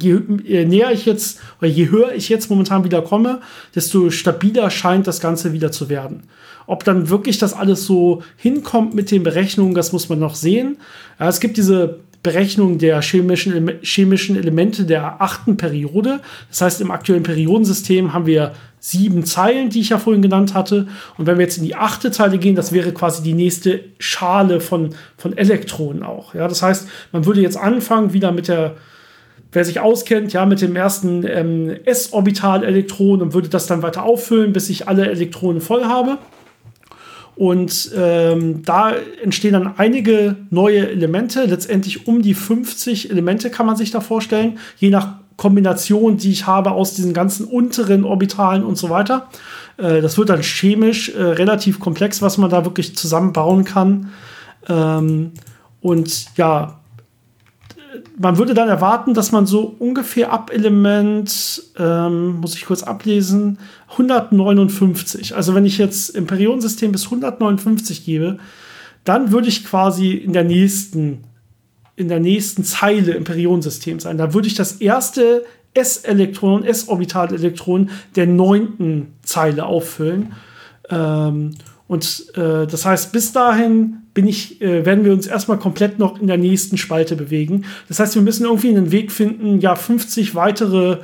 Je, je näher ich jetzt, oder je höher ich jetzt momentan wieder komme, desto stabiler scheint das Ganze wieder zu werden. Ob dann wirklich das alles so hinkommt mit den Berechnungen, das muss man noch sehen. Ja, es gibt diese Berechnung der chemischen, chemischen Elemente der achten Periode. Das heißt, im aktuellen Periodensystem haben wir sieben Zeilen, die ich ja vorhin genannt hatte. Und wenn wir jetzt in die achte Zeile gehen, das wäre quasi die nächste Schale von, von Elektronen auch. Ja, das heißt, man würde jetzt anfangen wieder mit der, wer sich auskennt, ja, mit dem ersten ähm, S-Orbital-Elektron und würde das dann weiter auffüllen, bis ich alle Elektronen voll habe. Und ähm, da entstehen dann einige neue Elemente, letztendlich um die 50 Elemente kann man sich da vorstellen, je nach Kombination, die ich habe aus diesen ganzen unteren Orbitalen und so weiter. Äh, das wird dann chemisch äh, relativ komplex, was man da wirklich zusammenbauen kann. Ähm, und ja, man würde dann erwarten, dass man so ungefähr ab Element, ähm, muss ich kurz ablesen, 159. Also wenn ich jetzt im Periodensystem bis 159 gebe, dann würde ich quasi in der nächsten, in der nächsten Zeile im Periodensystem sein. Da würde ich das erste S-Elektron, S-Orbitalelektron der neunten Zeile auffüllen. Ähm, und äh, das heißt, bis dahin ich, äh, werden wir uns erstmal komplett noch in der nächsten Spalte bewegen. Das heißt, wir müssen irgendwie einen Weg finden, ja, 50 weitere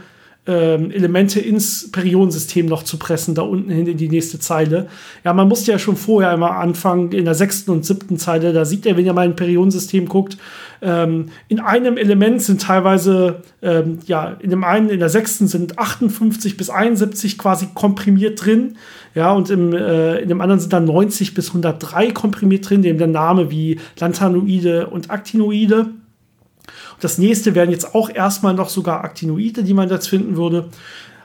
ähm, Elemente ins Periodensystem noch zu pressen, da unten hin in die nächste Zeile. Ja, man musste ja schon vorher einmal anfangen, in der sechsten und siebten Zeile, da sieht er, wenn ihr mal ein Periodensystem guckt, ähm, in einem Element sind teilweise, ähm, ja, in dem einen, in der sechsten sind 58 bis 71 quasi komprimiert drin, ja, und im, äh, in dem anderen sind dann 90 bis 103 komprimiert drin, dem der Name wie Lanthanoide und Actinoide. Das nächste wären jetzt auch erstmal noch sogar Actinoide, die man jetzt finden würde.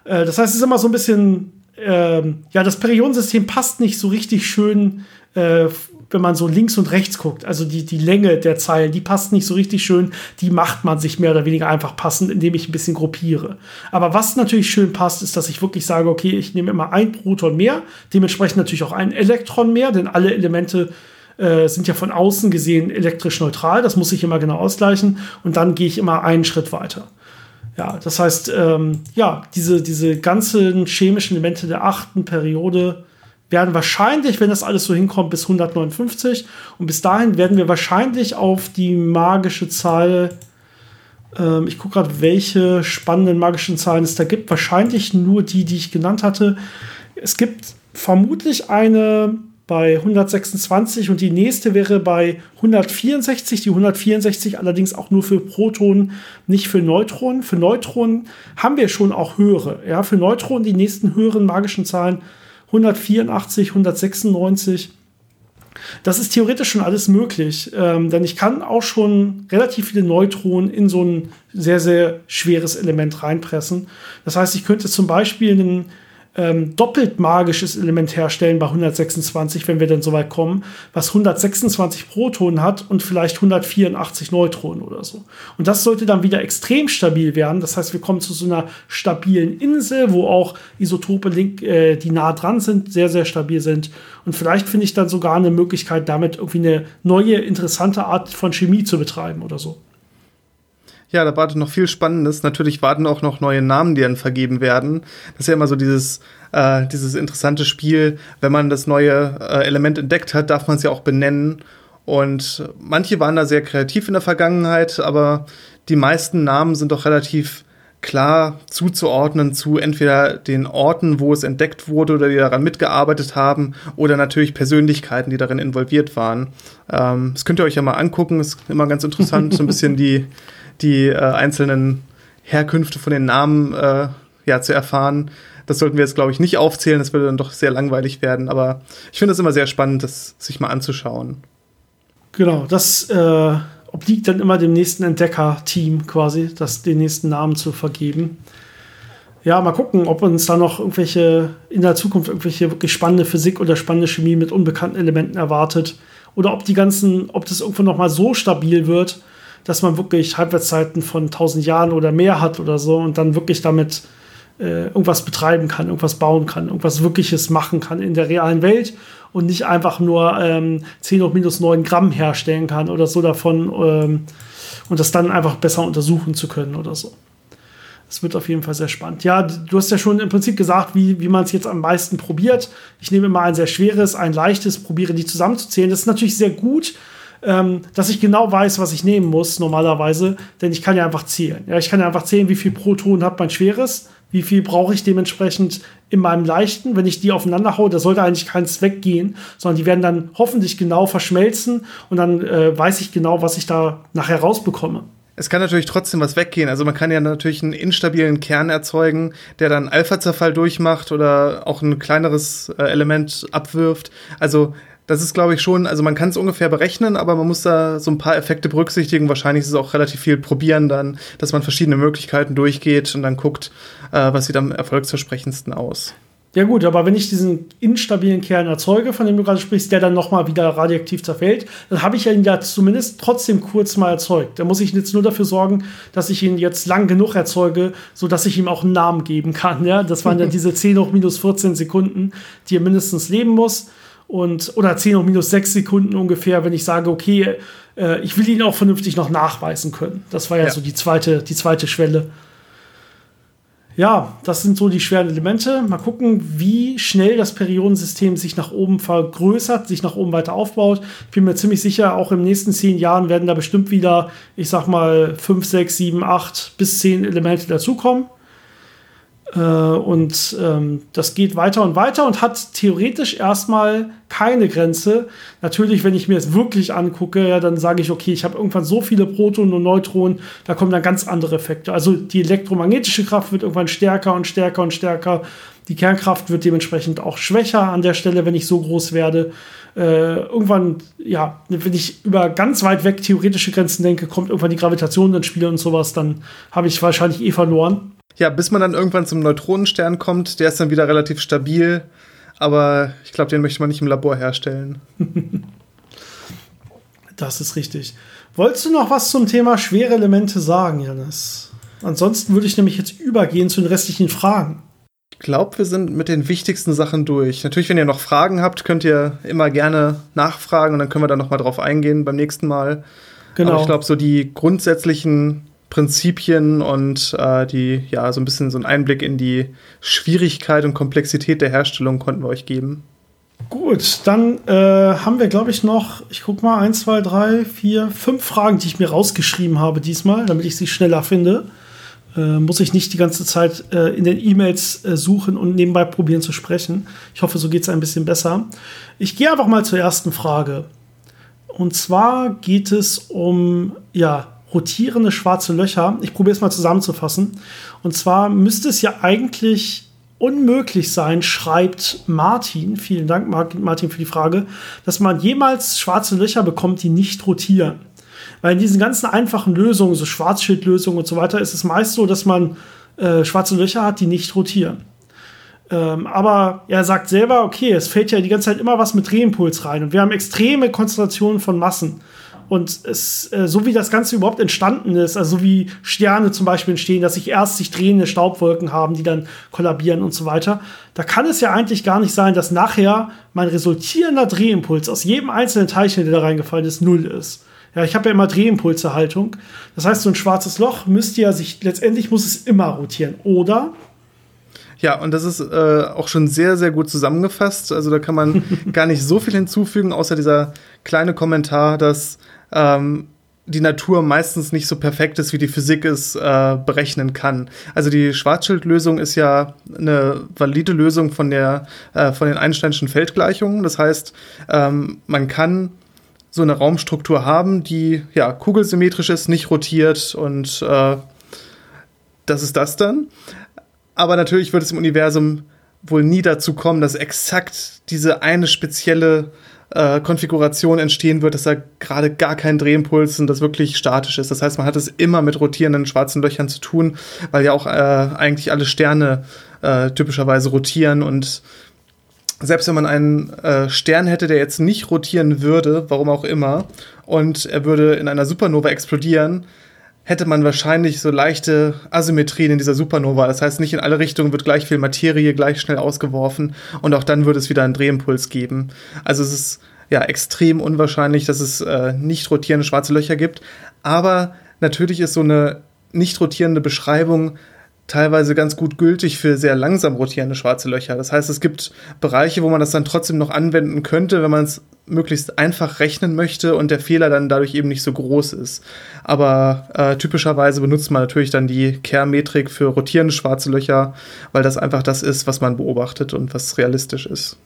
Äh, das heißt, es ist immer so ein bisschen, äh, ja, das Periodensystem passt nicht so richtig schön, äh, wenn man so links und rechts guckt. Also die, die Länge der Zeilen, die passt nicht so richtig schön. Die macht man sich mehr oder weniger einfach passend, indem ich ein bisschen gruppiere. Aber was natürlich schön passt, ist, dass ich wirklich sage, okay, ich nehme immer ein Proton mehr, dementsprechend natürlich auch ein Elektron mehr, denn alle Elemente äh, sind ja von außen gesehen elektrisch neutral. Das muss ich immer genau ausgleichen. Und dann gehe ich immer einen Schritt weiter. Ja, das heißt, ähm, ja, diese, diese ganzen chemischen Elemente der achten Periode werden wahrscheinlich, wenn das alles so hinkommt, bis 159. Und bis dahin werden wir wahrscheinlich auf die magische Zahl, ähm, ich gucke gerade, welche spannenden magischen Zahlen es da gibt. Wahrscheinlich nur die, die ich genannt hatte. Es gibt vermutlich eine bei 126 und die nächste wäre bei 164. Die 164 allerdings auch nur für Protonen, nicht für Neutronen. Für Neutronen haben wir schon auch höhere. Ja, für Neutronen die nächsten höheren magischen Zahlen 184, 196. Das ist theoretisch schon alles möglich, ähm, denn ich kann auch schon relativ viele Neutronen in so ein sehr, sehr schweres Element reinpressen. Das heißt, ich könnte zum Beispiel einen ähm, doppelt magisches Element herstellen bei 126, wenn wir dann so weit kommen, was 126 Protonen hat und vielleicht 184 Neutronen oder so. Und das sollte dann wieder extrem stabil werden. Das heißt, wir kommen zu so einer stabilen Insel, wo auch Isotope, äh, die nah dran sind, sehr, sehr stabil sind. Und vielleicht finde ich dann sogar eine Möglichkeit, damit irgendwie eine neue, interessante Art von Chemie zu betreiben oder so. Ja, da wartet noch viel Spannendes. Natürlich warten auch noch neue Namen, die dann vergeben werden. Das ist ja immer so dieses, äh, dieses interessante Spiel. Wenn man das neue äh, Element entdeckt hat, darf man es ja auch benennen. Und manche waren da sehr kreativ in der Vergangenheit, aber die meisten Namen sind doch relativ klar zuzuordnen zu entweder den Orten, wo es entdeckt wurde oder die daran mitgearbeitet haben, oder natürlich Persönlichkeiten, die darin involviert waren. Ähm, das könnt ihr euch ja mal angucken, ist immer ganz interessant, so ein bisschen die, die äh, einzelnen Herkünfte von den Namen äh, ja, zu erfahren. Das sollten wir jetzt, glaube ich, nicht aufzählen. Das würde dann doch sehr langweilig werden. Aber ich finde es immer sehr spannend, das sich mal anzuschauen. Genau, das äh, obliegt dann immer dem nächsten Entdecker-Team quasi, das den nächsten Namen zu vergeben. Ja, mal gucken, ob uns da noch irgendwelche in der Zukunft irgendwelche wirklich spannende Physik oder spannende Chemie mit unbekannten Elementen erwartet. Oder ob die ganzen, ob das irgendwann noch mal so stabil wird, dass man wirklich Halbwertszeiten von 1000 Jahren oder mehr hat oder so und dann wirklich damit äh, irgendwas betreiben kann, irgendwas bauen kann, irgendwas Wirkliches machen kann in der realen Welt und nicht einfach nur ähm, 10 hoch minus 9 Gramm herstellen kann oder so davon ähm, und das dann einfach besser untersuchen zu können oder so. Es wird auf jeden Fall sehr spannend. Ja, du hast ja schon im Prinzip gesagt, wie, wie man es jetzt am meisten probiert. Ich nehme immer ein sehr schweres, ein leichtes, probiere die zusammenzuzählen. Das ist natürlich sehr gut, ähm, dass ich genau weiß, was ich nehmen muss normalerweise, denn ich kann ja einfach zählen. Ja, ich kann ja einfach zählen, wie viel Protonen hat mein schweres, wie viel brauche ich dementsprechend in meinem leichten. Wenn ich die aufeinander haue, da sollte eigentlich keins weggehen, sondern die werden dann hoffentlich genau verschmelzen und dann äh, weiß ich genau, was ich da nachher rausbekomme. Es kann natürlich trotzdem was weggehen. Also man kann ja natürlich einen instabilen Kern erzeugen, der dann Alpha-Zerfall durchmacht oder auch ein kleineres äh, Element abwirft. Also das ist, glaube ich, schon, also man kann es ungefähr berechnen, aber man muss da so ein paar Effekte berücksichtigen. Wahrscheinlich ist es auch relativ viel probieren dann, dass man verschiedene Möglichkeiten durchgeht und dann guckt, äh, was sieht am erfolgsversprechendsten aus. Ja gut, aber wenn ich diesen instabilen Kern erzeuge, von dem du gerade sprichst, der dann nochmal wieder radioaktiv zerfällt, dann habe ich ihn ja zumindest trotzdem kurz mal erzeugt. Da muss ich jetzt nur dafür sorgen, dass ich ihn jetzt lang genug erzeuge, sodass ich ihm auch einen Namen geben kann. Ja? Das waren ja diese 10 hoch minus 14 Sekunden, die er mindestens leben muss und oder 10 hoch minus 6 Sekunden ungefähr, wenn ich sage, okay, äh, ich will ihn auch vernünftig noch nachweisen können. Das war ja, ja, so die zweite, die zweite Schwelle. Ja, das sind so die schweren Elemente. Mal gucken, wie schnell das Periodensystem sich nach oben vergrößert, sich nach oben weiter aufbaut. Ich bin mir ziemlich sicher, auch im nächsten zehn Jahren werden da bestimmt wieder, ich sag mal, 5, 6, 7, 8 bis 10 Elemente dazukommen. Äh, und ähm, das geht weiter und weiter und hat theoretisch erstmal keine Grenze. Natürlich, wenn ich mir es wirklich angucke, ja, dann sage ich, okay, ich habe irgendwann so viele Protonen und Neutronen, da kommen dann ganz andere Effekte. Also die elektromagnetische Kraft wird irgendwann stärker und stärker und stärker. Die Kernkraft wird dementsprechend auch schwächer an der Stelle, wenn ich so groß werde. Äh, irgendwann, ja, wenn ich über ganz weit weg theoretische Grenzen denke, kommt irgendwann die Gravitation ins Spiel und sowas, dann habe ich wahrscheinlich eh verloren. Ja, bis man dann irgendwann zum Neutronenstern kommt, der ist dann wieder relativ stabil, aber ich glaube, den möchte man nicht im Labor herstellen. das ist richtig. Wolltest du noch was zum Thema schwere Elemente sagen, Janis? Ansonsten würde ich nämlich jetzt übergehen zu den restlichen Fragen. Ich glaube, wir sind mit den wichtigsten Sachen durch. Natürlich, wenn ihr noch Fragen habt, könnt ihr immer gerne nachfragen und dann können wir da noch mal drauf eingehen beim nächsten Mal. Genau. Aber ich glaube, so die grundsätzlichen Prinzipien und äh, die, ja, so ein bisschen so einen Einblick in die Schwierigkeit und Komplexität der Herstellung konnten wir euch geben. Gut, dann äh, haben wir, glaube ich, noch, ich gucke mal, eins, zwei, drei, vier, fünf Fragen, die ich mir rausgeschrieben habe diesmal, damit ich sie schneller finde. Äh, muss ich nicht die ganze Zeit äh, in den E-Mails äh, suchen und nebenbei probieren zu sprechen. Ich hoffe, so geht es ein bisschen besser. Ich gehe einfach mal zur ersten Frage. Und zwar geht es um, ja, rotierende schwarze Löcher. Ich probiere es mal zusammenzufassen. Und zwar müsste es ja eigentlich unmöglich sein, schreibt Martin, vielen Dank Martin für die Frage, dass man jemals schwarze Löcher bekommt, die nicht rotieren. Weil in diesen ganzen einfachen Lösungen, so Schwarzschildlösungen und so weiter, ist es meist so, dass man äh, schwarze Löcher hat, die nicht rotieren. Ähm, aber er sagt selber, okay, es fällt ja die ganze Zeit immer was mit Drehimpuls rein und wir haben extreme Konzentrationen von Massen. Und es, äh, so wie das Ganze überhaupt entstanden ist, also wie Sterne zum Beispiel entstehen, dass sich erst sich drehende Staubwolken haben, die dann kollabieren und so weiter, da kann es ja eigentlich gar nicht sein, dass nachher mein resultierender Drehimpuls aus jedem einzelnen Teilchen, der da reingefallen ist, null ist. Ja, ich habe ja immer Drehimpulsehaltung. Das heißt, so ein schwarzes Loch müsste ja sich, letztendlich muss es immer rotieren. Oder ja, und das ist äh, auch schon sehr, sehr gut zusammengefasst. Also da kann man gar nicht so viel hinzufügen, außer dieser kleine Kommentar, dass ähm, die Natur meistens nicht so perfekt ist, wie die Physik es äh, berechnen kann. Also die Schwarzschildlösung ist ja eine valide Lösung von, der, äh, von den Einsteinschen Feldgleichungen. Das heißt, ähm, man kann so eine Raumstruktur haben, die ja kugelsymmetrisch ist, nicht rotiert und äh, das ist das dann. Aber natürlich wird es im Universum wohl nie dazu kommen, dass exakt diese eine spezielle äh, Konfiguration entstehen wird, dass da gerade gar kein Drehimpuls und das wirklich statisch ist. Das heißt, man hat es immer mit rotierenden schwarzen Löchern zu tun, weil ja auch äh, eigentlich alle Sterne äh, typischerweise rotieren und selbst wenn man einen äh, Stern hätte, der jetzt nicht rotieren würde, warum auch immer, und er würde in einer Supernova explodieren, hätte man wahrscheinlich so leichte Asymmetrien in dieser Supernova. Das heißt, nicht in alle Richtungen wird gleich viel Materie gleich schnell ausgeworfen und auch dann würde es wieder einen Drehimpuls geben. Also es ist ja extrem unwahrscheinlich, dass es äh, nicht rotierende schwarze Löcher gibt. Aber natürlich ist so eine nicht rotierende Beschreibung teilweise ganz gut gültig für sehr langsam rotierende schwarze Löcher. Das heißt, es gibt Bereiche, wo man das dann trotzdem noch anwenden könnte, wenn man es möglichst einfach rechnen möchte und der Fehler dann dadurch eben nicht so groß ist. Aber äh, typischerweise benutzt man natürlich dann die Kehrmetrik für rotierende schwarze Löcher, weil das einfach das ist, was man beobachtet und was realistisch ist.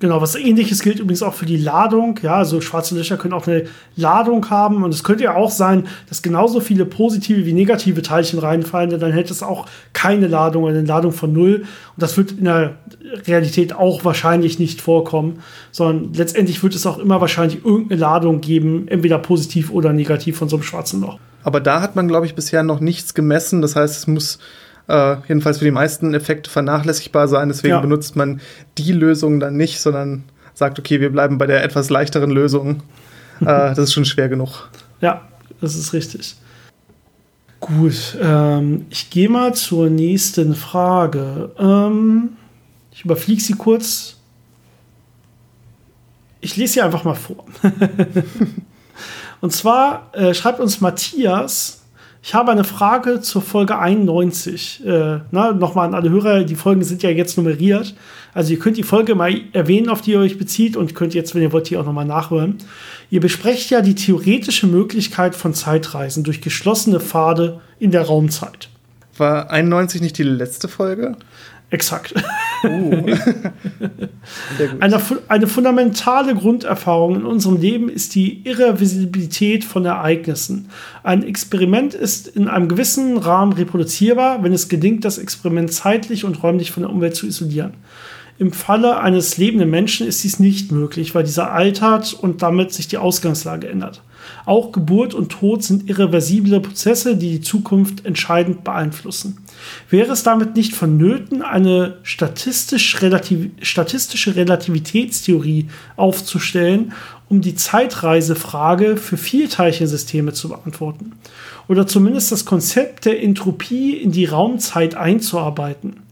Genau, was ähnliches gilt übrigens auch für die Ladung. Ja, also schwarze Löcher können auch eine Ladung haben. Und es könnte ja auch sein, dass genauso viele positive wie negative Teilchen reinfallen. Denn dann hätte es auch keine Ladung, eine Ladung von null. Und das wird in der Realität auch wahrscheinlich nicht vorkommen. Sondern letztendlich wird es auch immer wahrscheinlich irgendeine Ladung geben, entweder positiv oder negativ von so einem schwarzen Loch. Aber da hat man, glaube ich, bisher noch nichts gemessen. Das heißt, es muss äh, jedenfalls für die meisten Effekte vernachlässigbar sein. Deswegen ja. benutzt man die Lösung dann nicht, sondern sagt, okay, wir bleiben bei der etwas leichteren Lösung. äh, das ist schon schwer genug. Ja, das ist richtig. Gut, ähm, ich gehe mal zur nächsten Frage. Ähm, ich überfliege sie kurz. Ich lese sie einfach mal vor. Und zwar äh, schreibt uns Matthias, ich habe eine Frage zur Folge 91. Äh, Nochmal an alle Hörer, die Folgen sind ja jetzt nummeriert. Also ihr könnt die Folge mal erwähnen, auf die ihr euch bezieht und könnt jetzt, wenn ihr wollt, hier auch nochmal nachhören. Ihr besprecht ja die theoretische Möglichkeit von Zeitreisen durch geschlossene Pfade in der Raumzeit. War 91 nicht die letzte Folge? Exakt. Eine, eine fundamentale Grunderfahrung in unserem Leben ist die Irreversibilität von Ereignissen. Ein Experiment ist in einem gewissen Rahmen reproduzierbar, wenn es gelingt, das Experiment zeitlich und räumlich von der Umwelt zu isolieren. Im Falle eines lebenden Menschen ist dies nicht möglich, weil dieser altert und damit sich die Ausgangslage ändert. Auch Geburt und Tod sind irreversible Prozesse, die die Zukunft entscheidend beeinflussen. Wäre es damit nicht vonnöten, eine statistisch relativ, statistische Relativitätstheorie aufzustellen, um die Zeitreisefrage für Vielteilchensysteme zu beantworten? Oder zumindest das Konzept der Entropie in die Raumzeit einzuarbeiten?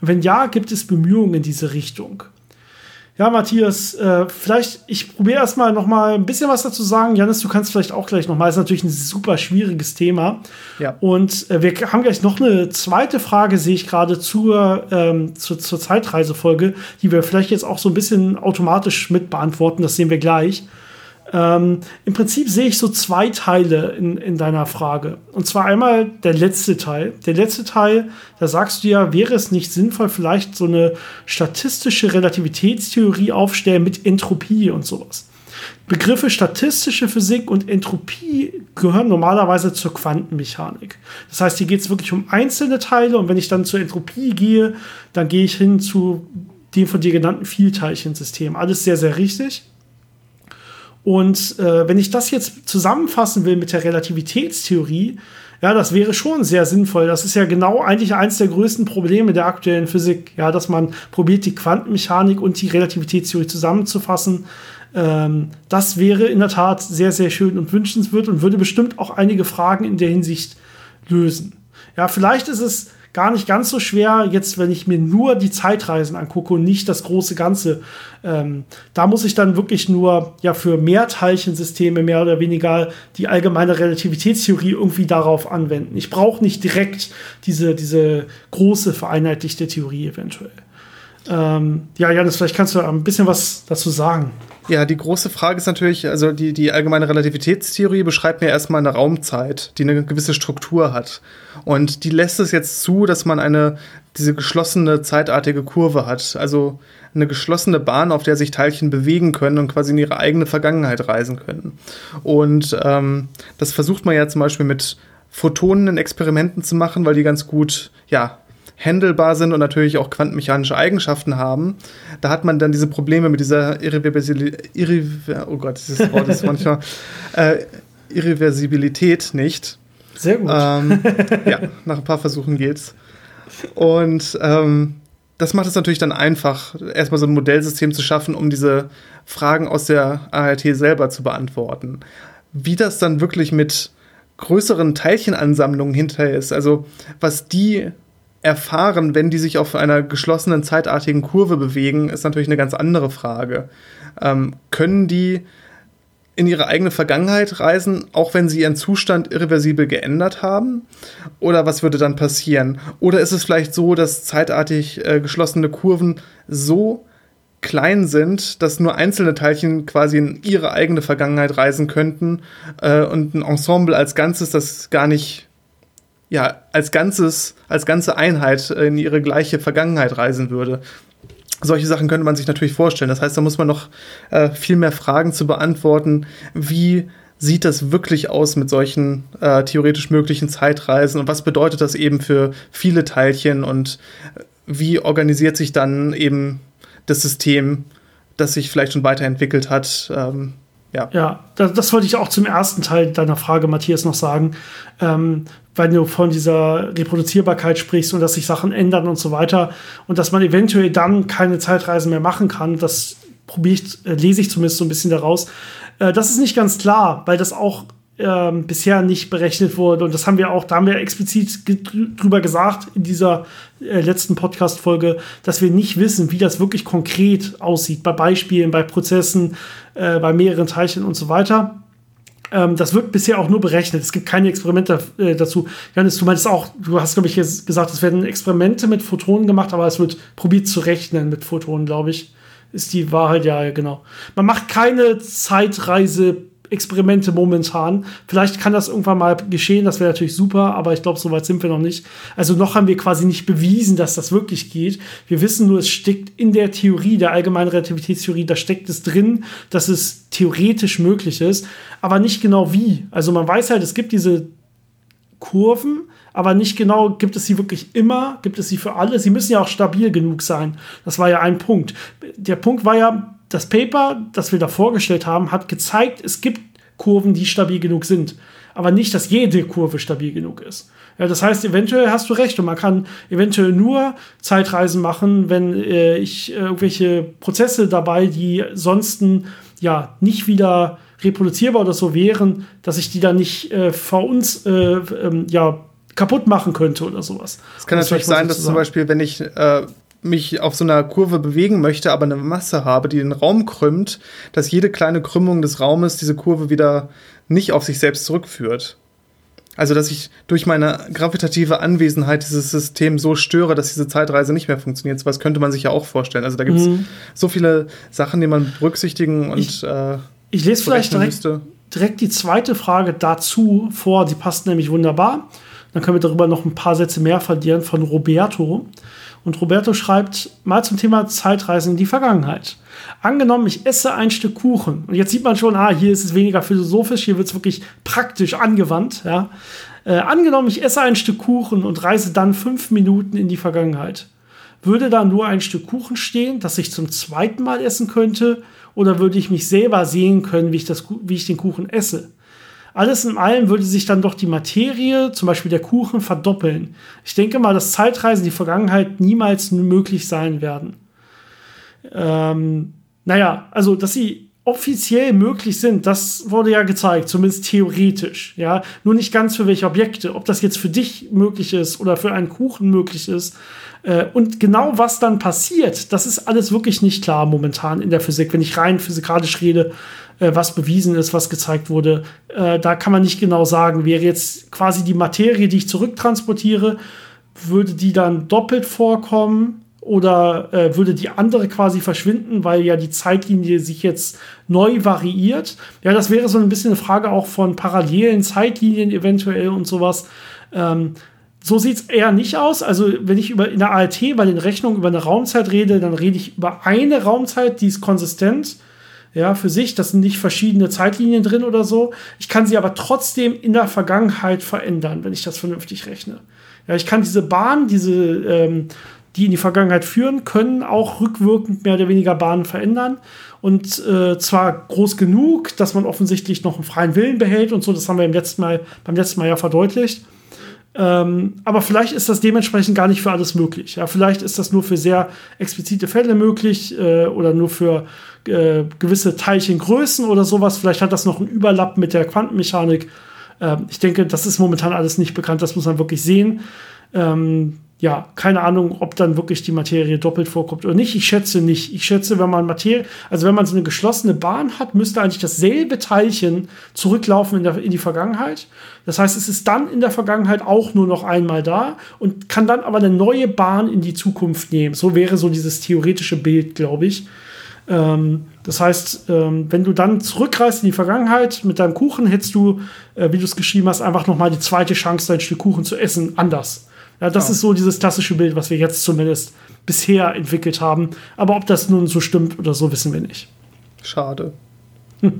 Wenn ja, gibt es Bemühungen in diese Richtung? Ja, Matthias, äh, vielleicht, ich probiere erstmal noch mal ein bisschen was dazu sagen. Janis, du kannst vielleicht auch gleich noch mal. Ist natürlich ein super schwieriges Thema. Ja. Und äh, wir haben gleich noch eine zweite Frage, sehe ich gerade, zur, ähm, zur, zur Zeitreisefolge, die wir vielleicht jetzt auch so ein bisschen automatisch mit beantworten. Das sehen wir gleich. Ähm, Im Prinzip sehe ich so zwei Teile in, in deiner Frage. Und zwar einmal der letzte Teil. Der letzte Teil, da sagst du ja, wäre es nicht sinnvoll, vielleicht so eine statistische Relativitätstheorie aufstellen mit Entropie und sowas. Begriffe statistische Physik und Entropie gehören normalerweise zur Quantenmechanik. Das heißt, hier geht es wirklich um einzelne Teile und wenn ich dann zur Entropie gehe, dann gehe ich hin zu dem von dir genannten Vielteilchensystem. Alles sehr, sehr richtig. Und äh, wenn ich das jetzt zusammenfassen will mit der Relativitätstheorie, ja, das wäre schon sehr sinnvoll. Das ist ja genau eigentlich eines der größten Probleme der aktuellen Physik, ja, dass man probiert, die Quantenmechanik und die Relativitätstheorie zusammenzufassen. Ähm, das wäre in der Tat sehr, sehr schön und wünschenswert und würde bestimmt auch einige Fragen in der Hinsicht lösen. Ja, vielleicht ist es gar nicht ganz so schwer, jetzt, wenn ich mir nur die Zeitreisen angucke und nicht das große Ganze. Ähm, da muss ich dann wirklich nur ja für Mehrteilchensysteme mehr oder weniger die allgemeine Relativitätstheorie irgendwie darauf anwenden. Ich brauche nicht direkt diese, diese große vereinheitlichte Theorie eventuell. Ähm, ja, Janis, vielleicht kannst du ein bisschen was dazu sagen. Ja, die große Frage ist natürlich, also die, die allgemeine Relativitätstheorie beschreibt mir erstmal eine Raumzeit, die eine gewisse Struktur hat. Und die lässt es jetzt zu, dass man eine, diese geschlossene zeitartige Kurve hat. Also eine geschlossene Bahn, auf der sich Teilchen bewegen können und quasi in ihre eigene Vergangenheit reisen können. Und ähm, das versucht man ja zum Beispiel mit Photonen in Experimenten zu machen, weil die ganz gut, ja, handelbar sind und natürlich auch quantenmechanische Eigenschaften haben. Da hat man dann diese Probleme mit dieser Irreversibilität, Irre oh Gott, dieses Wort ist manchmal, äh, Irreversibilität nicht. Sehr gut. Ähm, ja, nach ein paar Versuchen geht's. Und ähm, das macht es natürlich dann einfach, erstmal so ein Modellsystem zu schaffen, um diese Fragen aus der ART selber zu beantworten. Wie das dann wirklich mit größeren Teilchenansammlungen hinterher ist, also was die erfahren, wenn die sich auf einer geschlossenen zeitartigen Kurve bewegen, ist natürlich eine ganz andere Frage. Ähm, können die in ihre eigene Vergangenheit reisen, auch wenn sie ihren Zustand irreversibel geändert haben? Oder was würde dann passieren? Oder ist es vielleicht so, dass zeitartig äh, geschlossene Kurven so klein sind, dass nur einzelne Teilchen quasi in ihre eigene Vergangenheit reisen könnten äh, und ein Ensemble als Ganzes das gar nicht ja als ganzes als ganze Einheit in ihre gleiche Vergangenheit reisen würde solche Sachen könnte man sich natürlich vorstellen. Das heißt, da muss man noch äh, viel mehr Fragen zu beantworten. Wie sieht das wirklich aus mit solchen äh, theoretisch möglichen Zeitreisen und was bedeutet das eben für viele Teilchen und äh, wie organisiert sich dann eben das System, das sich vielleicht schon weiterentwickelt hat? Ähm, ja, ja das, das, wollte ich auch zum ersten Teil deiner Frage, Matthias, noch sagen. Ähm, weil du von dieser Reproduzierbarkeit sprichst und dass sich Sachen ändern und so weiter und dass man eventuell dann keine Zeitreisen mehr machen kann, das probiere ich, äh, lese ich zumindest so ein bisschen daraus. Äh, das ist nicht ganz klar, weil das auch ähm, bisher nicht berechnet wurde. Und das haben wir auch, da haben wir explizit drüber gesagt in dieser äh, letzten Podcast-Folge, dass wir nicht wissen, wie das wirklich konkret aussieht, bei Beispielen, bei Prozessen, äh, bei mehreren Teilchen und so weiter. Ähm, das wird bisher auch nur berechnet. Es gibt keine Experimente äh, dazu. Janis, du meinst auch, du hast, glaube ich, gesagt, es werden Experimente mit Photonen gemacht, aber es wird probiert zu rechnen mit Photonen, glaube ich. Ist die Wahrheit, ja, genau. Man macht keine Zeitreise Experimente momentan. Vielleicht kann das irgendwann mal geschehen, das wäre natürlich super, aber ich glaube, so weit sind wir noch nicht. Also noch haben wir quasi nicht bewiesen, dass das wirklich geht. Wir wissen nur, es steckt in der Theorie, der allgemeinen Relativitätstheorie, da steckt es drin, dass es theoretisch möglich ist, aber nicht genau wie. Also man weiß halt, es gibt diese Kurven, aber nicht genau, gibt es sie wirklich immer, gibt es sie für alle? Sie müssen ja auch stabil genug sein. Das war ja ein Punkt. Der Punkt war ja, das Paper, das wir da vorgestellt haben, hat gezeigt, es gibt Kurven, die stabil genug sind. Aber nicht, dass jede Kurve stabil genug ist. Ja, das heißt, eventuell hast du recht und man kann eventuell nur Zeitreisen machen, wenn äh, ich äh, irgendwelche Prozesse dabei, die sonst ja nicht wieder reproduzierbar oder so wären, dass ich die dann nicht äh, vor uns äh, ähm, ja kaputt machen könnte oder sowas. Es kann natürlich sein, dass zum Beispiel, wenn ich äh, mich auf so einer Kurve bewegen möchte, aber eine Masse habe, die den Raum krümmt, dass jede kleine Krümmung des Raumes diese Kurve wieder nicht auf sich selbst zurückführt. Also, dass ich durch meine gravitative Anwesenheit dieses System so störe, dass diese Zeitreise nicht mehr funktioniert. Was könnte man sich ja auch vorstellen. Also, da gibt es mhm. so viele Sachen, die man berücksichtigen und. Ich, äh, ich lese vielleicht direkt, direkt die zweite Frage dazu vor. Die passt nämlich wunderbar. Dann können wir darüber noch ein paar Sätze mehr verlieren von Roberto. Und Roberto schreibt mal zum Thema Zeitreisen in die Vergangenheit. Angenommen, ich esse ein Stück Kuchen. Und jetzt sieht man schon, ah, hier ist es weniger philosophisch, hier wird es wirklich praktisch angewandt. Ja. Äh, angenommen, ich esse ein Stück Kuchen und reise dann fünf Minuten in die Vergangenheit. Würde da nur ein Stück Kuchen stehen, das ich zum zweiten Mal essen könnte? Oder würde ich mich selber sehen können, wie ich, das, wie ich den Kuchen esse? Alles in allem würde sich dann doch die Materie, zum Beispiel der Kuchen, verdoppeln. Ich denke mal, dass Zeitreisen die Vergangenheit niemals möglich sein werden. Ähm, naja, also, dass sie offiziell möglich sind, das wurde ja gezeigt, zumindest theoretisch. Ja, nur nicht ganz für welche Objekte. Ob das jetzt für dich möglich ist oder für einen Kuchen möglich ist. Äh, und genau was dann passiert, das ist alles wirklich nicht klar momentan in der Physik. Wenn ich rein physikalisch rede, äh, was bewiesen ist, was gezeigt wurde. Äh, da kann man nicht genau sagen, wäre jetzt quasi die Materie, die ich zurücktransportiere, würde die dann doppelt vorkommen oder äh, würde die andere quasi verschwinden, weil ja die Zeitlinie sich jetzt neu variiert? Ja, das wäre so ein bisschen eine Frage auch von parallelen Zeitlinien eventuell und sowas. Ähm, so sieht es eher nicht aus. Also, wenn ich über in der ALT bei den Rechnungen über eine Raumzeit rede, dann rede ich über eine Raumzeit, die ist konsistent ja, für sich. Das sind nicht verschiedene Zeitlinien drin oder so. Ich kann sie aber trotzdem in der Vergangenheit verändern, wenn ich das vernünftig rechne. Ja, ich kann diese Bahn, diese, ähm, die in die Vergangenheit führen, können auch rückwirkend mehr oder weniger Bahnen verändern. Und äh, zwar groß genug, dass man offensichtlich noch einen freien Willen behält und so. Das haben wir im letzten Mal, beim letzten Mal ja verdeutlicht. Ähm, aber vielleicht ist das dementsprechend gar nicht für alles möglich. Ja, vielleicht ist das nur für sehr explizite Fälle möglich äh, oder nur für äh, gewisse Teilchengrößen oder sowas. Vielleicht hat das noch einen Überlapp mit der Quantenmechanik. Ähm, ich denke, das ist momentan alles nicht bekannt. Das muss man wirklich sehen. Ähm, ja, keine Ahnung, ob dann wirklich die Materie doppelt vorkommt oder nicht. Ich schätze nicht. Ich schätze, wenn man Materie, also wenn man so eine geschlossene Bahn hat, müsste eigentlich dasselbe Teilchen zurücklaufen in, der, in die Vergangenheit. Das heißt, es ist dann in der Vergangenheit auch nur noch einmal da und kann dann aber eine neue Bahn in die Zukunft nehmen. So wäre so dieses theoretische Bild, glaube ich. Ähm, das heißt, ähm, wenn du dann zurückreist in die Vergangenheit mit deinem Kuchen, hättest du, äh, wie du es geschrieben hast, einfach noch mal die zweite Chance, dein Stück Kuchen zu essen, anders. Ja, das ja. ist so dieses klassische Bild, was wir jetzt zumindest bisher entwickelt haben. Aber ob das nun so stimmt oder so, wissen wir nicht. Schade.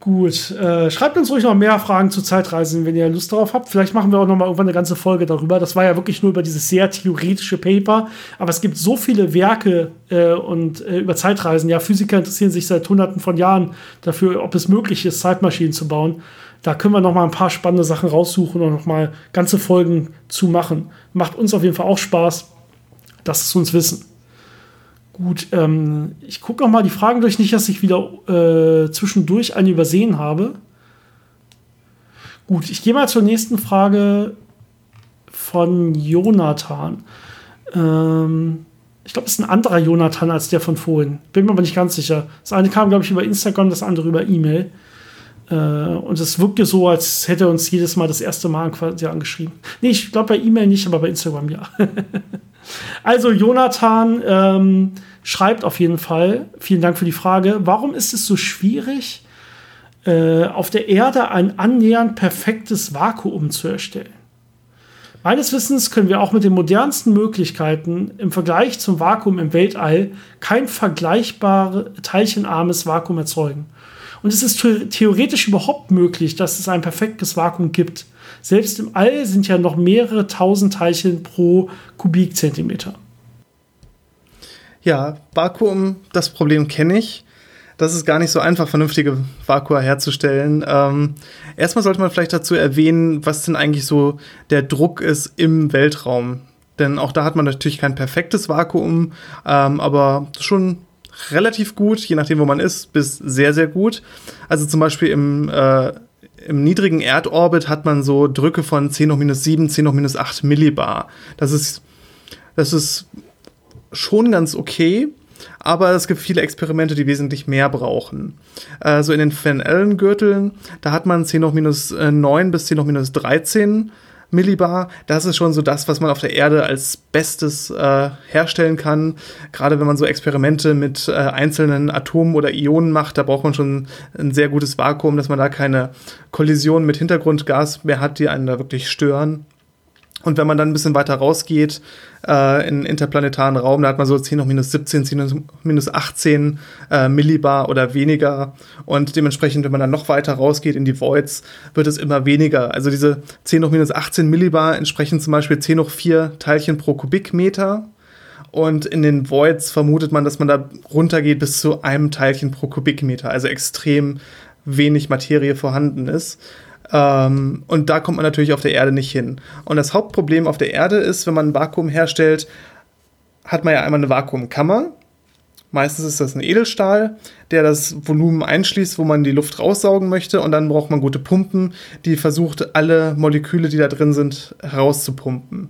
Gut, äh, schreibt uns ruhig noch mehr Fragen zu Zeitreisen, wenn ihr Lust darauf habt. Vielleicht machen wir auch noch mal irgendwann eine ganze Folge darüber. Das war ja wirklich nur über dieses sehr theoretische Paper, aber es gibt so viele Werke äh, und äh, über Zeitreisen. Ja, Physiker interessieren sich seit Hunderten von Jahren dafür, ob es möglich ist, Zeitmaschinen zu bauen. Da können wir noch mal ein paar spannende Sachen raussuchen und noch mal ganze Folgen zu machen. Macht uns auf jeden Fall auch Spaß. Lasst es uns wissen. Gut, ähm, ich gucke noch mal die Fragen durch, nicht, dass ich wieder äh, zwischendurch eine übersehen habe. Gut, ich gehe mal zur nächsten Frage von Jonathan. Ähm, ich glaube, es ist ein anderer Jonathan als der von vorhin. Bin mir aber nicht ganz sicher. Das eine kam, glaube ich, über Instagram, das andere über E-Mail. Äh, und es wirkte so, als hätte er uns jedes Mal das erste Mal quasi angeschrieben. Nee, ich glaube bei E-Mail nicht, aber bei Instagram ja. also, Jonathan ähm, schreibt auf jeden Fall, vielen Dank für die Frage, warum ist es so schwierig, äh, auf der Erde ein annähernd perfektes Vakuum zu erstellen? Meines Wissens können wir auch mit den modernsten Möglichkeiten im Vergleich zum Vakuum im Weltall kein vergleichbar teilchenarmes Vakuum erzeugen. Und es ist theoretisch überhaupt möglich, dass es ein perfektes Vakuum gibt. Selbst im All sind ja noch mehrere tausend Teilchen pro Kubikzentimeter. Ja, Vakuum, das Problem kenne ich. Das ist gar nicht so einfach, vernünftige Vakua herzustellen. Ähm, erstmal sollte man vielleicht dazu erwähnen, was denn eigentlich so der Druck ist im Weltraum. Denn auch da hat man natürlich kein perfektes Vakuum, ähm, aber schon relativ gut, je nachdem, wo man ist, bis sehr, sehr gut. Also zum Beispiel im, äh, im niedrigen Erdorbit hat man so Drücke von 10 hoch minus 7, 10 hoch minus 8 Millibar. Das ist, das ist schon ganz okay, aber es gibt viele Experimente, die wesentlich mehr brauchen. Äh, so in den Van Allen-Gürteln, da hat man 10 hoch minus 9 bis 10 hoch minus 13 Millibar, das ist schon so das, was man auf der Erde als Bestes äh, herstellen kann. Gerade wenn man so Experimente mit äh, einzelnen Atomen oder Ionen macht, da braucht man schon ein sehr gutes Vakuum, dass man da keine Kollision mit Hintergrundgas mehr hat, die einen da wirklich stören. Und wenn man dann ein bisschen weiter rausgeht äh, in interplanetaren Raum, da hat man so 10 hoch minus 17, 10 hoch minus 18 äh, Millibar oder weniger. Und dementsprechend, wenn man dann noch weiter rausgeht in die Voids, wird es immer weniger. Also diese 10 hoch minus 18 Millibar entsprechen zum Beispiel 10 hoch 4 Teilchen pro Kubikmeter. Und in den Voids vermutet man, dass man da runtergeht bis zu einem Teilchen pro Kubikmeter, also extrem wenig Materie vorhanden ist. Ähm, und da kommt man natürlich auf der Erde nicht hin. Und das Hauptproblem auf der Erde ist, wenn man ein Vakuum herstellt, hat man ja einmal eine Vakuumkammer. Meistens ist das ein Edelstahl, der das Volumen einschließt, wo man die Luft raussaugen möchte. Und dann braucht man gute Pumpen, die versucht, alle Moleküle, die da drin sind, herauszupumpen.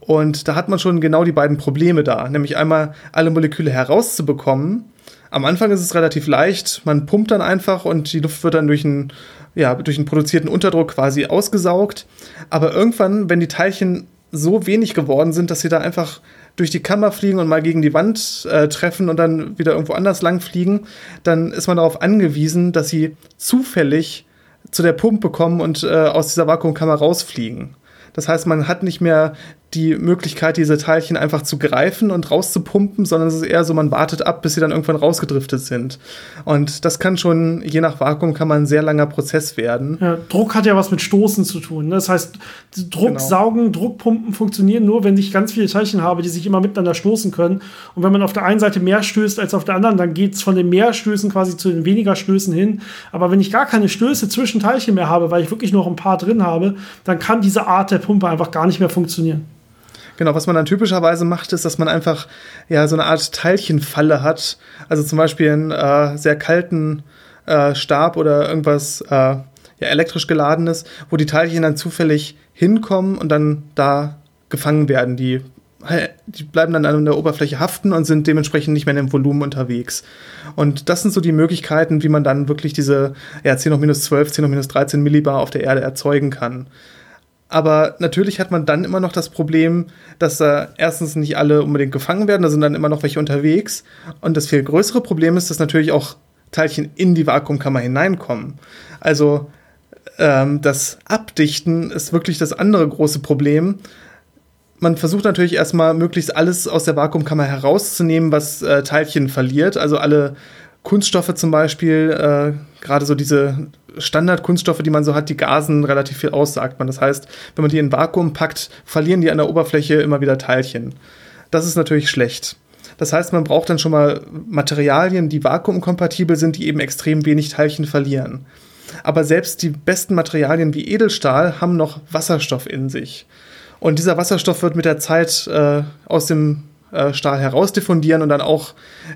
Und da hat man schon genau die beiden Probleme da. Nämlich einmal alle Moleküle herauszubekommen. Am Anfang ist es relativ leicht. Man pumpt dann einfach und die Luft wird dann durch ein ja, durch einen produzierten Unterdruck quasi ausgesaugt. Aber irgendwann, wenn die Teilchen so wenig geworden sind, dass sie da einfach durch die Kammer fliegen und mal gegen die Wand äh, treffen und dann wieder irgendwo anders lang fliegen, dann ist man darauf angewiesen, dass sie zufällig zu der Pumpe kommen und äh, aus dieser Vakuumkammer rausfliegen. Das heißt, man hat nicht mehr die Möglichkeit, diese Teilchen einfach zu greifen und rauszupumpen, sondern es ist eher so, man wartet ab, bis sie dann irgendwann rausgedriftet sind. Und das kann schon, je nach Vakuum, kann man ein sehr langer Prozess werden. Ja, Druck hat ja was mit Stoßen zu tun. Ne? Das heißt, Druck genau. saugen, Druckpumpen funktionieren nur, wenn ich ganz viele Teilchen habe, die sich immer miteinander stoßen können. Und wenn man auf der einen Seite mehr stößt als auf der anderen, dann geht es von den mehr Stößen quasi zu den weniger Stößen hin. Aber wenn ich gar keine Stöße zwischen Teilchen mehr habe, weil ich wirklich nur ein paar drin habe, dann kann diese Art der Pumpe einfach gar nicht mehr funktionieren. Genau, was man dann typischerweise macht, ist, dass man einfach ja so eine Art Teilchenfalle hat. Also zum Beispiel einen äh, sehr kalten äh, Stab oder irgendwas äh, ja, elektrisch geladenes, wo die Teilchen dann zufällig hinkommen und dann da gefangen werden. Die, die bleiben dann an der Oberfläche haften und sind dementsprechend nicht mehr in dem Volumen unterwegs. Und das sind so die Möglichkeiten, wie man dann wirklich diese ja, 10 hoch minus 12, 10 hoch minus 13 Millibar auf der Erde erzeugen kann. Aber natürlich hat man dann immer noch das Problem, dass da erstens nicht alle unbedingt gefangen werden, da sind dann immer noch welche unterwegs. Und das viel größere Problem ist, dass natürlich auch Teilchen in die Vakuumkammer hineinkommen. Also ähm, das Abdichten ist wirklich das andere große Problem. Man versucht natürlich erstmal möglichst alles aus der Vakuumkammer herauszunehmen, was äh, Teilchen verliert. Also alle Kunststoffe zum Beispiel, äh, gerade so diese Standardkunststoffe, die man so hat, die gasen relativ viel aus, sagt man. Das heißt, wenn man die in Vakuum packt, verlieren die an der Oberfläche immer wieder Teilchen. Das ist natürlich schlecht. Das heißt, man braucht dann schon mal Materialien, die vakuumkompatibel sind, die eben extrem wenig Teilchen verlieren. Aber selbst die besten Materialien wie Edelstahl haben noch Wasserstoff in sich. Und dieser Wasserstoff wird mit der Zeit äh, aus dem äh, Stahl herausdiffundieren und dann auch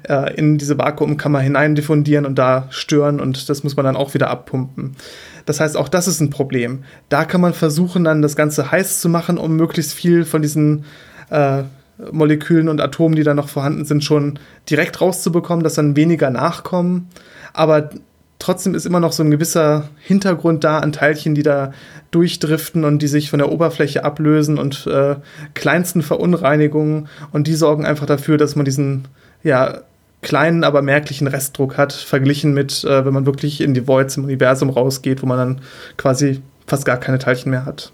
äh, in diese Vakuumkammer hinein diffundieren und da stören und das muss man dann auch wieder abpumpen. Das heißt, auch das ist ein Problem. Da kann man versuchen, dann das Ganze heiß zu machen, um möglichst viel von diesen äh, Molekülen und Atomen, die da noch vorhanden sind, schon direkt rauszubekommen, dass dann weniger nachkommen. Aber trotzdem ist immer noch so ein gewisser Hintergrund da an Teilchen, die da durchdriften und die sich von der Oberfläche ablösen und äh, kleinsten Verunreinigungen. Und die sorgen einfach dafür, dass man diesen, ja, kleinen, aber merklichen Restdruck hat, verglichen mit, äh, wenn man wirklich in die Voids im Universum rausgeht, wo man dann quasi fast gar keine Teilchen mehr hat.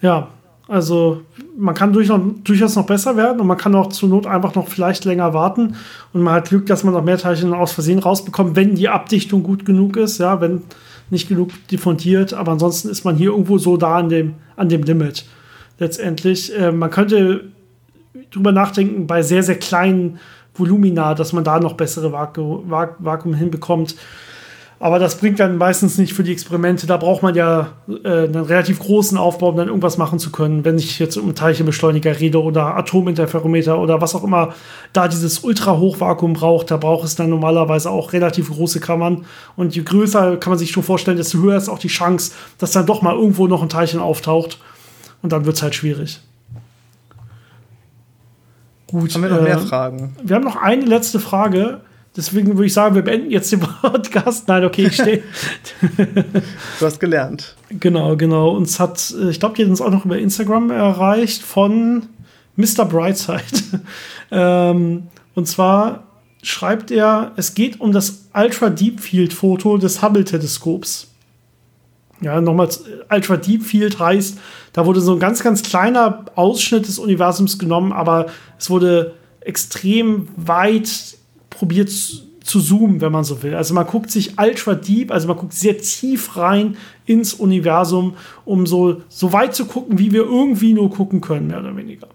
Ja, also man kann durchaus noch besser werden und man kann auch zur Not einfach noch vielleicht länger warten und man hat Glück, dass man noch mehr Teilchen aus Versehen rausbekommt, wenn die Abdichtung gut genug ist, ja, wenn nicht genug diffundiert, aber ansonsten ist man hier irgendwo so da an dem, an dem Limit. Letztendlich, äh, man könnte drüber nachdenken bei sehr, sehr kleinen Volumina, dass man da noch bessere Vaku Vakuum hinbekommt. Aber das bringt dann meistens nicht für die Experimente. Da braucht man ja äh, einen relativ großen Aufbau, um dann irgendwas machen zu können. Wenn ich jetzt um Teilchenbeschleuniger rede oder Atominterferometer oder was auch immer da dieses Ultra-Hochvakuum braucht, da braucht es dann normalerweise auch relativ große Kammern. Und je größer kann man sich schon vorstellen, desto höher ist auch die Chance, dass dann doch mal irgendwo noch ein Teilchen auftaucht. Und dann wird es halt schwierig. Gut. Haben wir noch äh, mehr Fragen? Wir haben noch eine letzte Frage. Deswegen würde ich sagen, wir beenden jetzt den Podcast. Nein, okay, ich stehe. du hast gelernt. Genau, genau. Uns hat, äh, ich glaube, die hat uns auch noch über Instagram erreicht von Mr. Brightside. ähm, und zwar schreibt er, es geht um das Ultra Deep Field Foto des Hubble Teleskops. Ja, nochmal, Ultra Deep Field heißt, da wurde so ein ganz, ganz kleiner Ausschnitt des Universums genommen, aber es wurde extrem weit probiert zu zoomen, wenn man so will. Also man guckt sich ultra deep, also man guckt sehr tief rein ins Universum, um so, so weit zu gucken, wie wir irgendwie nur gucken können, mehr oder weniger.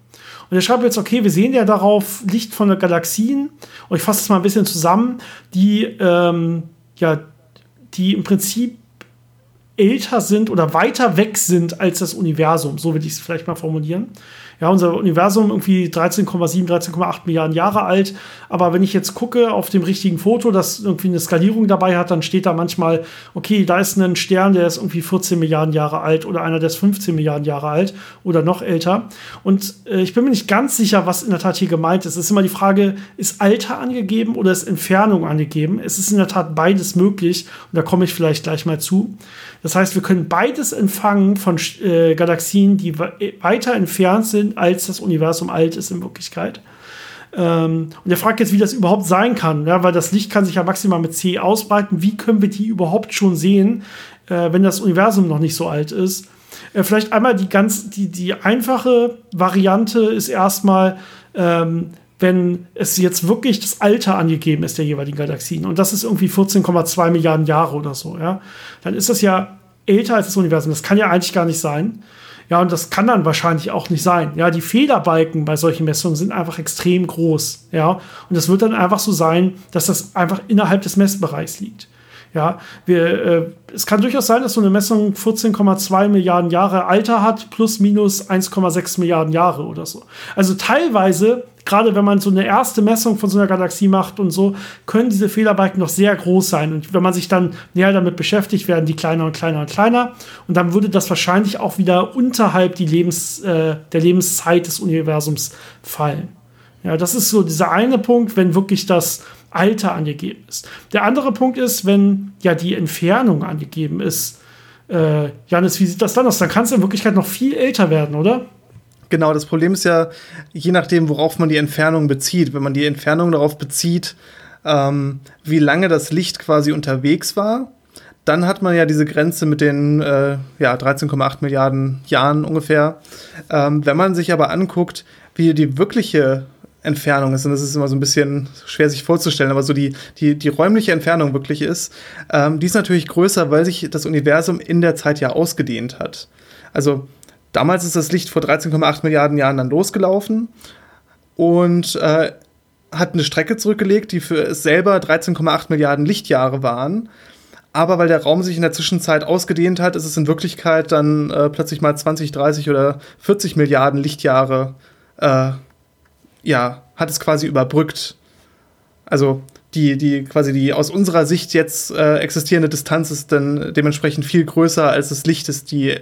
Und er schreibt jetzt, okay, wir sehen ja darauf Licht von der Galaxien. Und ich fasse es mal ein bisschen zusammen, die, ähm, ja, die im Prinzip älter sind oder weiter weg sind als das Universum. So will ich es vielleicht mal formulieren ja, unser Universum irgendwie 13,7, 13,8 Milliarden Jahre alt. Aber wenn ich jetzt gucke auf dem richtigen Foto, das irgendwie eine Skalierung dabei hat, dann steht da manchmal, okay, da ist ein Stern, der ist irgendwie 14 Milliarden Jahre alt oder einer, der ist 15 Milliarden Jahre alt oder noch älter. Und äh, ich bin mir nicht ganz sicher, was in der Tat hier gemeint ist. Es ist immer die Frage, ist Alter angegeben oder ist Entfernung angegeben? Es ist in der Tat beides möglich und da komme ich vielleicht gleich mal zu. Das heißt, wir können beides empfangen von äh, Galaxien, die weiter entfernt sind, als das Universum alt ist in Wirklichkeit. Ähm, und er fragt jetzt, wie das überhaupt sein kann, ja, weil das Licht kann sich ja maximal mit C ausbreiten. Wie können wir die überhaupt schon sehen, äh, wenn das Universum noch nicht so alt ist? Äh, vielleicht einmal die ganz, die, die einfache Variante ist erstmal, ähm, wenn es jetzt wirklich das Alter angegeben ist der jeweiligen Galaxien und das ist irgendwie 14,2 Milliarden Jahre oder so, ja, dann ist das ja älter als das Universum. Das kann ja eigentlich gar nicht sein. Ja, und das kann dann wahrscheinlich auch nicht sein. Ja, die Fehlerbalken bei solchen Messungen sind einfach extrem groß. Ja, und es wird dann einfach so sein, dass das einfach innerhalb des Messbereichs liegt. Ja, wir, äh, es kann durchaus sein, dass so eine Messung 14,2 Milliarden Jahre Alter hat, plus minus 1,6 Milliarden Jahre oder so. Also teilweise gerade wenn man so eine erste Messung von so einer Galaxie macht und so, können diese Fehlerbalken noch sehr groß sein. Und wenn man sich dann näher damit beschäftigt, werden die kleiner und kleiner und kleiner. Und dann würde das wahrscheinlich auch wieder unterhalb die Lebens, äh, der Lebenszeit des Universums fallen. Ja, das ist so dieser eine Punkt, wenn wirklich das Alter angegeben ist. Der andere Punkt ist, wenn ja die Entfernung angegeben ist. Äh, Janis, wie sieht das dann aus? Dann kann es in Wirklichkeit noch viel älter werden, oder? Genau, das Problem ist ja, je nachdem, worauf man die Entfernung bezieht. Wenn man die Entfernung darauf bezieht, ähm, wie lange das Licht quasi unterwegs war, dann hat man ja diese Grenze mit den äh, ja, 13,8 Milliarden Jahren ungefähr. Ähm, wenn man sich aber anguckt, wie die wirkliche Entfernung ist, und das ist immer so ein bisschen schwer sich vorzustellen, aber so die, die, die räumliche Entfernung wirklich ist, ähm, die ist natürlich größer, weil sich das Universum in der Zeit ja ausgedehnt hat. Also Damals ist das Licht vor 13,8 Milliarden Jahren dann losgelaufen und äh, hat eine Strecke zurückgelegt, die für es selber 13,8 Milliarden Lichtjahre waren. Aber weil der Raum sich in der Zwischenzeit ausgedehnt hat, ist es in Wirklichkeit dann äh, plötzlich mal 20, 30 oder 40 Milliarden Lichtjahre, äh, ja, hat es quasi überbrückt. Also die, die quasi die aus unserer Sicht jetzt äh, existierende Distanz ist dann dementsprechend viel größer als das Licht, das die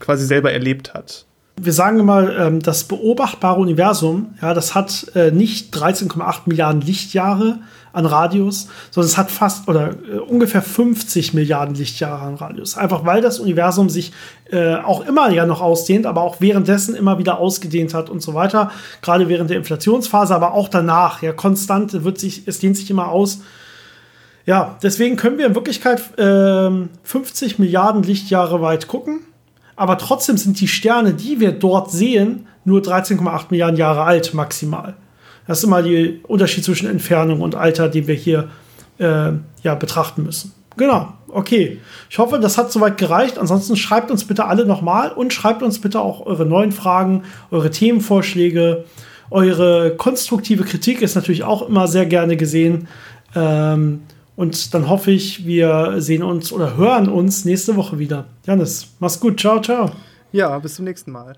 quasi selber erlebt hat. Wir sagen mal, ähm, das beobachtbare Universum, ja, das hat äh, nicht 13,8 Milliarden Lichtjahre, an Radius, sondern es hat fast oder äh, ungefähr 50 Milliarden Lichtjahre an Radius. Einfach weil das Universum sich äh, auch immer ja noch ausdehnt, aber auch währenddessen immer wieder ausgedehnt hat und so weiter. Gerade während der Inflationsphase, aber auch danach. Ja, konstant wird sich, es dehnt sich immer aus. Ja, deswegen können wir in Wirklichkeit äh, 50 Milliarden Lichtjahre weit gucken. Aber trotzdem sind die Sterne, die wir dort sehen, nur 13,8 Milliarden Jahre alt maximal. Das ist immer der Unterschied zwischen Entfernung und Alter, den wir hier äh, ja, betrachten müssen. Genau, okay. Ich hoffe, das hat soweit gereicht. Ansonsten schreibt uns bitte alle nochmal und schreibt uns bitte auch eure neuen Fragen, eure Themenvorschläge, eure konstruktive Kritik ist natürlich auch immer sehr gerne gesehen. Ähm, und dann hoffe ich, wir sehen uns oder hören uns nächste Woche wieder. Janis, mach's gut. Ciao, ciao. Ja, bis zum nächsten Mal.